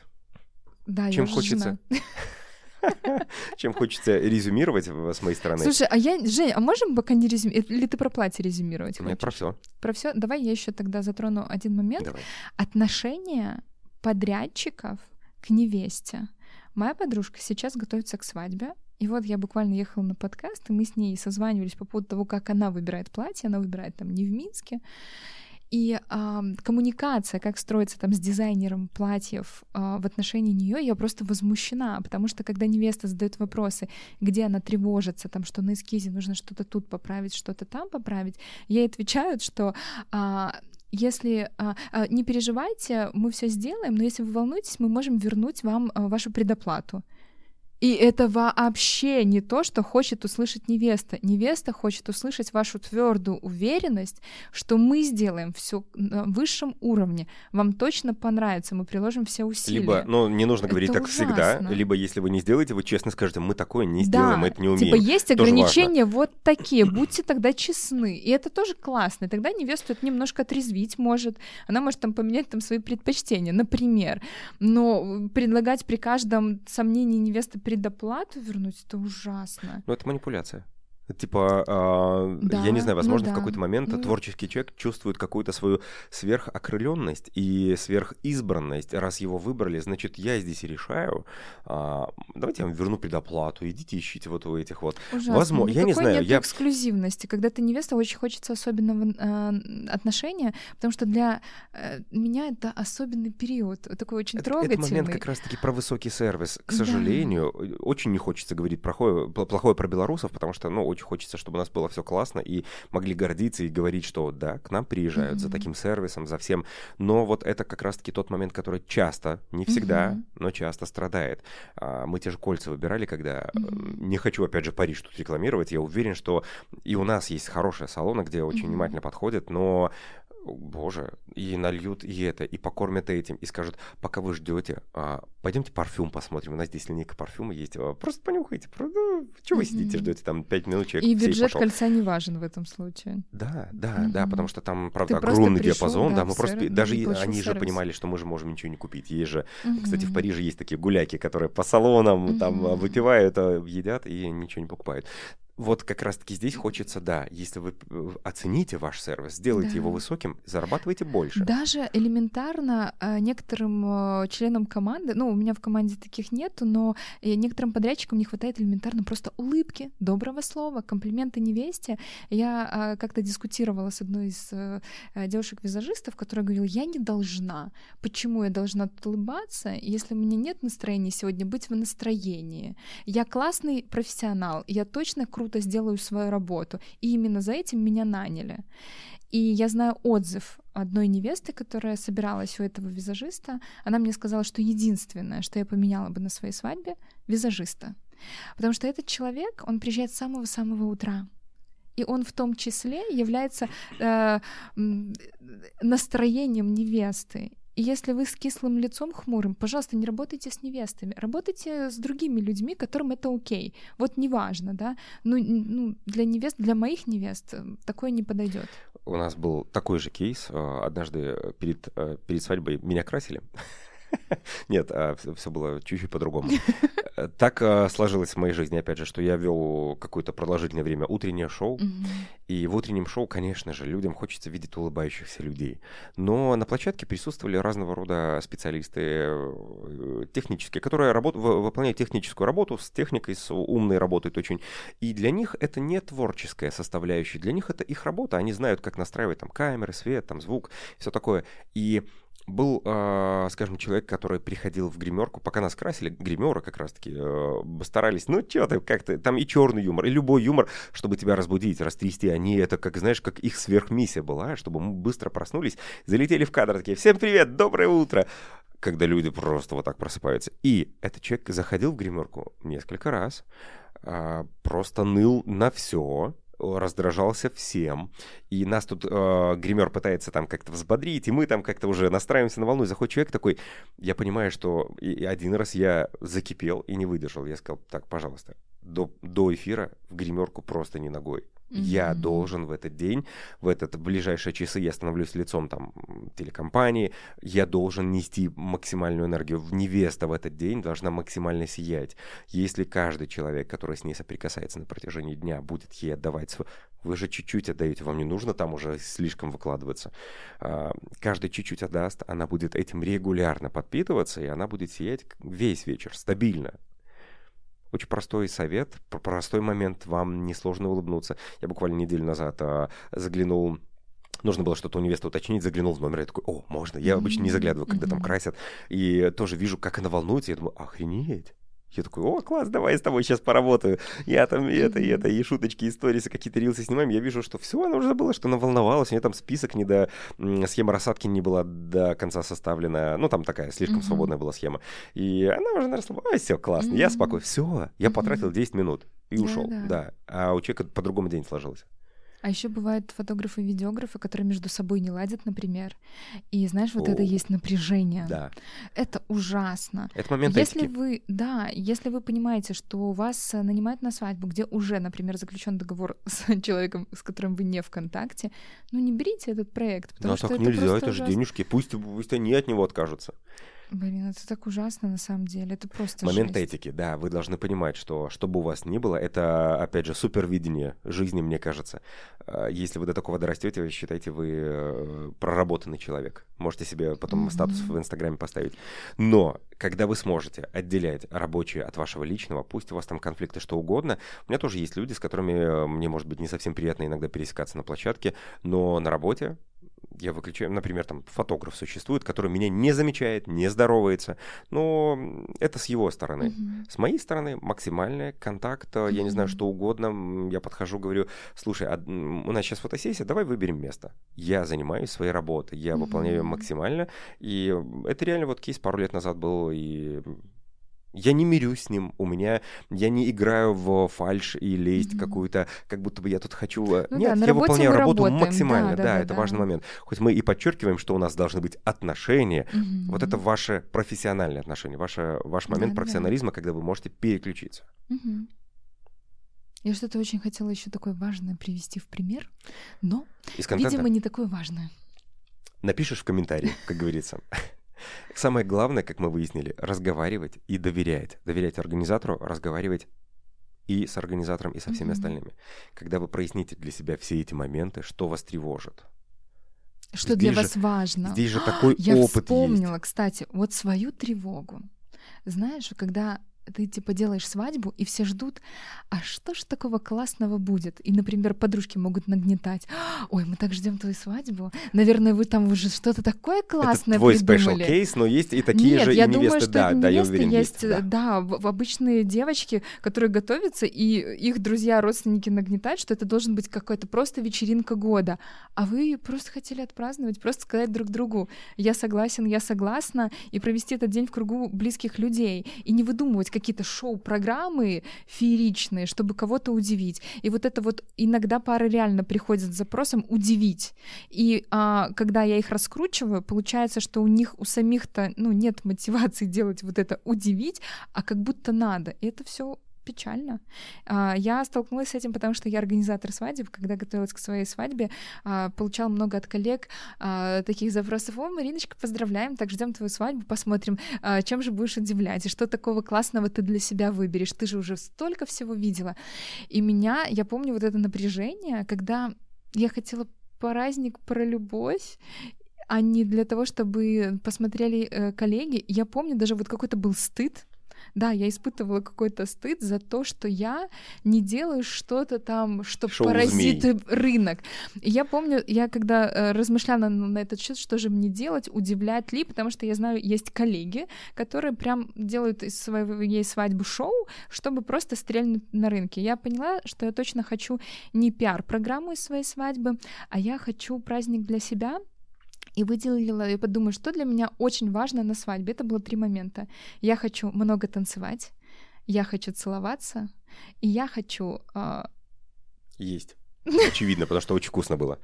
Да, Чем я хочется... <laughs> Чем хочется резюмировать с моей стороны. Слушай, а я, Жень, а можем пока не резюмировать? Или ты про платье резюмировать Нет, про все. Про все. Давай я еще тогда затрону один момент. Давай. Отношения подрядчиков к невесте. Моя подружка сейчас готовится к свадьбе, и вот я буквально ехала на подкаст, и мы с ней созванивались по поводу того, как она выбирает платье. Она выбирает там не в Минске. И э, коммуникация, как строится там с дизайнером платьев э, в отношении нее, я просто возмущена, потому что когда невеста задает вопросы, где она тревожится, там, что на эскизе нужно что-то тут поправить, что-то там поправить, ей отвечают, что э, если а, а, не переживайте, мы все сделаем, но если вы волнуетесь, мы можем вернуть вам а, вашу предоплату. И это вообще не то, что хочет услышать невеста. Невеста хочет услышать вашу твердую уверенность, что мы сделаем все на высшем уровне. Вам точно понравится, мы приложим все усилия. Либо, ну, не нужно говорить Это так всегда, ужасно. либо если вы не сделаете, вы честно скажете, мы такое не сделаем, мы это не умеем. Типа есть Тоже ограничения вот такие, будьте тогда честны. И это тоже классно. И тогда невесту это немножко отрезвить может. Она может там поменять там свои предпочтения, например. Но предлагать при каждом сомнении невесты предоплату вернуть, это ужасно. Ну, это манипуляция. Типа, а, Да, я не знаю, ну возможно, в да. какой-то момент Ну. творческий человек чувствует какую-то свою сверхокрыленность и сверхизбранность. Раз его выбрали, значит, я здесь решаю. А, давайте я вам верну предоплату, идите ищите вот у этих вот. Ужасно. Возможно, я не Никакой знаю, нет я- эксклюзивности. Когда ты невеста, очень хочется особенного э, отношения, потому что для э, меня это особенный период, такой очень Это, трогательный. это момент как раз-таки про высокий сервис. К Да. сожалению, очень не хочется говорить плохое, пл- плохое про белорусов, потому что, ну, очень хочется, чтобы у нас было все классно и могли гордиться и говорить, что да, к нам приезжают за Мгм. таким сервисом, за всем. Но вот это как раз-таки тот момент, который часто, не всегда, Мгм. но часто страдает. А, Мы те же кольца выбирали, когда Мгм. не хочу, опять же, Париж тут рекламировать. Я уверен, что и у нас есть хорошие салоны, где очень Мгм. внимательно подходят, но боже, и нальют и это, и покормят этим, и скажут, пока вы ждете, а, пойдемте парфюм посмотрим, у нас здесь линейка парфюма есть, а, просто понюхайте, просто, чего вы сидите, ждете там 5 минут, человек И бюджет пошел. кольца не важен в этом случае. Да, да, да, Мгм. потому что там, правда, Ты огромный пришел, диапазон, да, да, мы просто, сервис, даже они же сервис. понимали, что мы же можем ничего не купить, есть же, кстати, в. Париже есть такие гуляки, которые по салонам там а, выпивают, а, едят и ничего не покупают. Вот как раз-таки здесь хочется, да, если вы оцените ваш сервис, сделайте его Да. высоким, зарабатывайте больше. Даже элементарно э, некоторым э, членам команды, ну, у меня в команде таких нету, но э, некоторым подрядчикам не хватает элементарно просто улыбки, доброго слова, комплименты невесте. Я э, как-то дискутировала с одной из девушек-визажистов, которая говорила, я не должна. Почему я должна тут улыбаться, если у меня нет настроения сегодня быть в настроении? Я классный профессионал, я точно круто сделаю свою работу, и именно за этим меня наняли. И я знаю отзыв одной невесты, которая собиралась у этого визажиста. Она мне сказала, что единственное, что я поменяла бы на своей свадьбе, визажиста. Потому что этот человек, он приезжает с самого-самого утра. И он в том числе является э, настроением невесты. И если вы с кислым лицом хмурым, пожалуйста, не работайте с невестами, работайте с другими людьми, которым это окей. Вот неважно, да. Ну, ну для невест, для моих невест э, такое не подойдет. У нас был такой же кейс. а, Однажды э, перед, э, перед свадьбой меня красили. <laughs> Нет, все было чуть-чуть по-другому. Э, Так э, сложилось в моей жизни, опять же, что я вел какое-то продолжительное время утреннее шоу. И в утреннем шоу, конечно же, людям хочется видеть улыбающихся людей. Но на площадке присутствовали разного рода специалисты э, технические, которые выполняют техническую работу, с техникой, с умной работают очень. И для них это не творческая составляющая, для них это их работа. Они знают, как настраивать там камеры, свет, там звук, все такое. И был, э, скажем, человек, который приходил в гримерку, пока нас красили, гримеры как раз-таки э, старались, ну что ты, как ты, там и черный юмор, и любой юмор, чтобы тебя разбудить, растрясти, они это, как знаешь, как их сверхмиссия была, чтобы мы быстро проснулись, залетели в кадр, такие, всем привет, доброе утро, когда люди просто вот так просыпаются. И этот человек заходил в гримерку несколько раз, а, просто ныл на все, раздражался всем. И нас тут э, гример пытается там как-то взбодрить, и мы там как-то уже настраиваемся на волну, и заходит человек такой, я понимаю, что и один раз я закипел и не выдержал. Я сказал, так, пожалуйста, до, до эфира в гримерку просто не ногой. Я Мгм. должен в этот день, в этот в ближайшие часы я становлюсь лицом там телекомпании, я должен нести максимальную энергию. В невеста в этот день должна максимально сиять. Если каждый человек, который с ней соприкасается на протяжении дня, будет ей отдавать свой... Вы же чуть-чуть отдаете, вам не нужно там уже слишком выкладываться. А, Каждый чуть-чуть отдаст, она будет этим регулярно подпитываться, и она будет сиять весь вечер, стабильно. Очень простой совет, про- простой момент, вам несложно улыбнуться. Я буквально неделю назад а, заглянул Нужно было что-то у невесты уточнить, заглянул в номер, я такой, о, можно. Я обычно не заглядываю, когда там красят. И тоже вижу, как она волнуется. Я думаю, охренеть. Я такой, о, класс, давай я с тобой сейчас поработаю. Я там и это, и это, и шуточки, и сторисы, какие-то рилсы снимаем. Я вижу, что все, она уже забыла, что она волновалась. У нее там список не до... Схема рассадки не была до конца составлена. Ну, там такая слишком свободная была схема. И она уже нарисовала, все, классно. Я спокойно. Все, я потратил 10 минут и ушел. Да. А у человека по-другому день сложился. А еще бывают фотографы и видеографы, которые между собой не ладят, например. И знаешь, вот О, это есть напряжение. Да. Это ужасно. Это момент Если этики. вы, да, если вы понимаете, что вас нанимают на свадьбу, где уже, например, заключен договор <laughs> с человеком, с которым вы не в контакте, ну не берите этот проект, потому Но что так это нельзя, это же денежки. Пусть, пусть они от него откажутся. Блин, это так ужасно на самом деле. Это просто Момент жесть. этики, да. Вы должны понимать, что что бы у вас ни было, это, опять же, супервидение жизни, мне кажется. А, если вы до такого дорастете, считайте, вы э, проработанный человек. Можете себе потом mm-hmm. статус в Инстаграме поставить. Но когда вы сможете отделять рабочее от вашего личного, пусть у вас там конфликты что угодно. У меня тоже есть люди, с которыми э, мне, может быть, не совсем приятно иногда пересекаться на площадке, но на работе я выключаю, например, там фотограф существует, который меня не замечает, не здоровается, но это с его стороны. Uh-huh. С моей стороны максимальный контакт, uh-huh. я не знаю, что угодно, я подхожу, говорю, слушай, а у нас сейчас фотосессия, давай выберем место. Я занимаюсь своей работой, я uh-huh. выполняю ее максимально, и это реально вот кейс пару лет назад был, и я не мирюсь с ним, у меня я не играю в фальш и лезть mm-hmm. какую-то, как будто бы я тут хочу. Э, ну, Нет, да, я выполняю работу работаем. максимально, да, да, да это да. важный момент. Хоть мы и подчеркиваем, что у нас должны быть отношения, mm-hmm. вот это ваши профессиональные отношения, ваше, ваш момент да, профессионализма, да. когда вы можете переключиться. Mm-hmm. Я что-то очень хотела еще такое важное привести в пример, но, видимо, не такое важное. Напишешь в комментарии, как говорится. Самое главное, как мы выяснили, разговаривать и доверять. Доверять организатору, разговаривать и с организатором, и со всеми mm-hmm. остальными. Когда вы проясните для себя все эти моменты, что вас тревожит. Что здесь для же, вас важно. Здесь же такой <gasps> Я опыт вспомнила, есть. кстати, вот свою тревогу. Знаешь, когда ты типа делаешь свадьбу, и все ждут, а что ж такого классного будет? И, например, подружки могут нагнетать. Ой, мы так ждем твою свадьбу. Наверное, вы там уже что-то такое классное это твой придумали. special кейс, но есть и такие Нет, же я и невесты. Думаю, что да, да, я уверен, есть. есть да, в, в обычные девочки, которые готовятся, и их друзья, родственники нагнетают, что это должен быть какой-то просто вечеринка года. А вы просто хотели отпраздновать, просто сказать друг другу, я согласен, я согласна, и провести этот день в кругу близких людей, и не выдумывать какие-то шоу про программы фееричные, чтобы кого-то удивить. И вот это вот иногда пары реально приходят с запросом удивить. И а, когда я их раскручиваю, получается, что у них у самих-то ну, нет мотивации <laughs> делать вот это удивить, а как будто надо. И это все печально. А, я столкнулась с этим, потому что я организатор свадеб. Когда готовилась к своей свадьбе, а, получала много от коллег а, таких запросов. О, Мариночка, поздравляем, так ждем твою свадьбу, посмотрим, чем же будешь удивлять, и что такого классного ты для себя выберешь. Ты же уже столько всего видела. И меня, я помню вот это напряжение, когда я хотела праздник про любовь, а не для того, чтобы посмотрели э, коллеги. Я помню, даже вот какой-то был стыд, да, я испытывала какой-то стыд за то, что я не делаю что-то там, что Шоу змей. рынок. И я помню, я когда э, размышляла на, на этот счет, что же мне делать, удивлять ли, потому что я знаю, есть коллеги, которые прям делают из своей свадьбы шоу, чтобы просто стрельнуть на рынке. Я поняла, что я точно хочу не пиар-программу из своей свадьбы, а я хочу праздник для себя, и выделила, и подумала, что для меня очень важно на свадьбе. Это было три момента. Я хочу много танцевать, я хочу целоваться, и я хочу... Э... Есть. Очевидно, потому что очень вкусно было.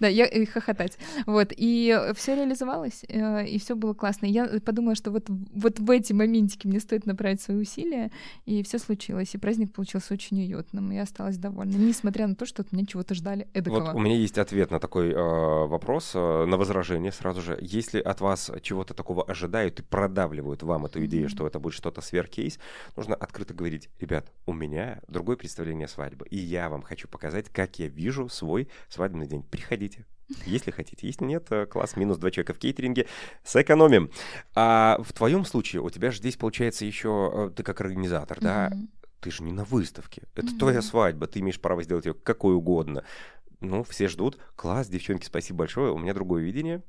Да, я и хохотать. Вот, и все реализовалось, э, и все было классно. И я подумала, что вот, вот в эти моментики мне стоит направить свои усилия, и все случилось. И праздник получился очень уютным, и я осталась довольна, несмотря на то, что от меня чего-то ждали эдакого. Вот у меня есть ответ на такой э, вопрос, э, на возражение сразу же. Если от вас чего-то такого ожидают и продавливают вам эту идею, mm-hmm. что это будет что-то сверхкейс, нужно открыто говорить, ребят, у меня другое представление свадьбы, и я вам хочу показать, как я вижу свой свадебный день день. Приходите. Если хотите. Если нет, э, класс, минус два человека в кейтеринге. Сэкономим. А в твоем случае у тебя же здесь получается еще э, ты как организатор, да? Ты же не на выставке. Это твоя свадьба. Ты имеешь право сделать ее какой угодно. Ну, все ждут. Класс, девчонки, спасибо большое. У меня другое видение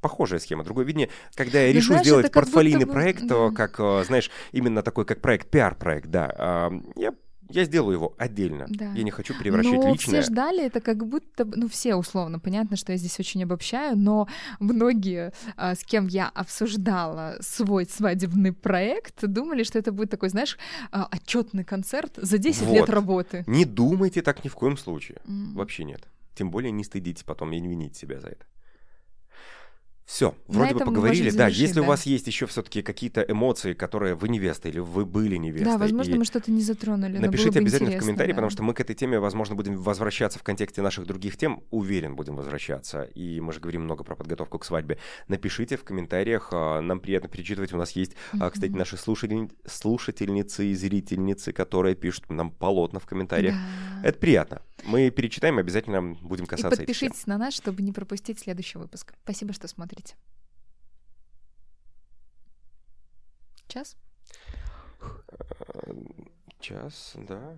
похожая схема. Другое видение, когда я Ну, решу знаешь, сделать портфолийный будто проект, то как, э, знаешь, именно такой, как проект, пиар-проект, да, я, я сделаю его отдельно. Да. Я не хочу превращать но личное. все ждали это как будто, ну все условно, понятно, что я здесь очень обобщаю, но многие, а, с кем я обсуждала свой свадебный проект, думали, что это будет такой, знаешь, отчетный концерт за 10 лет Вот. работы. Не думайте так ни в коем случае. М. Вообще нет. Тем более не стыдитесь потом и не вините себя за это. Все, вроде бы поговорили. Да, завершить, если у да. вас есть еще все-таки какие-то эмоции, которые вы невеста или вы были невестой. Да, возможно, мы что-то не затронули, Напишите обязательно в комментарии, да. потому что мы к этой теме, возможно, будем возвращаться в контексте наших других тем. Уверен, будем возвращаться. И мы же говорим много про подготовку к свадьбе. Напишите в комментариях. а, Нам приятно перечитывать. У нас есть, а, кстати, наши слушатель- слушательницы и зрительницы, которые пишут нам полотна в комментариях. Да. Это приятно. Мы перечитаем, обязательно будем И касаться этих тем. подпишитесь на нас, чтобы не пропустить следующий выпуск. Спасибо, что смотрите. Час? Час, да.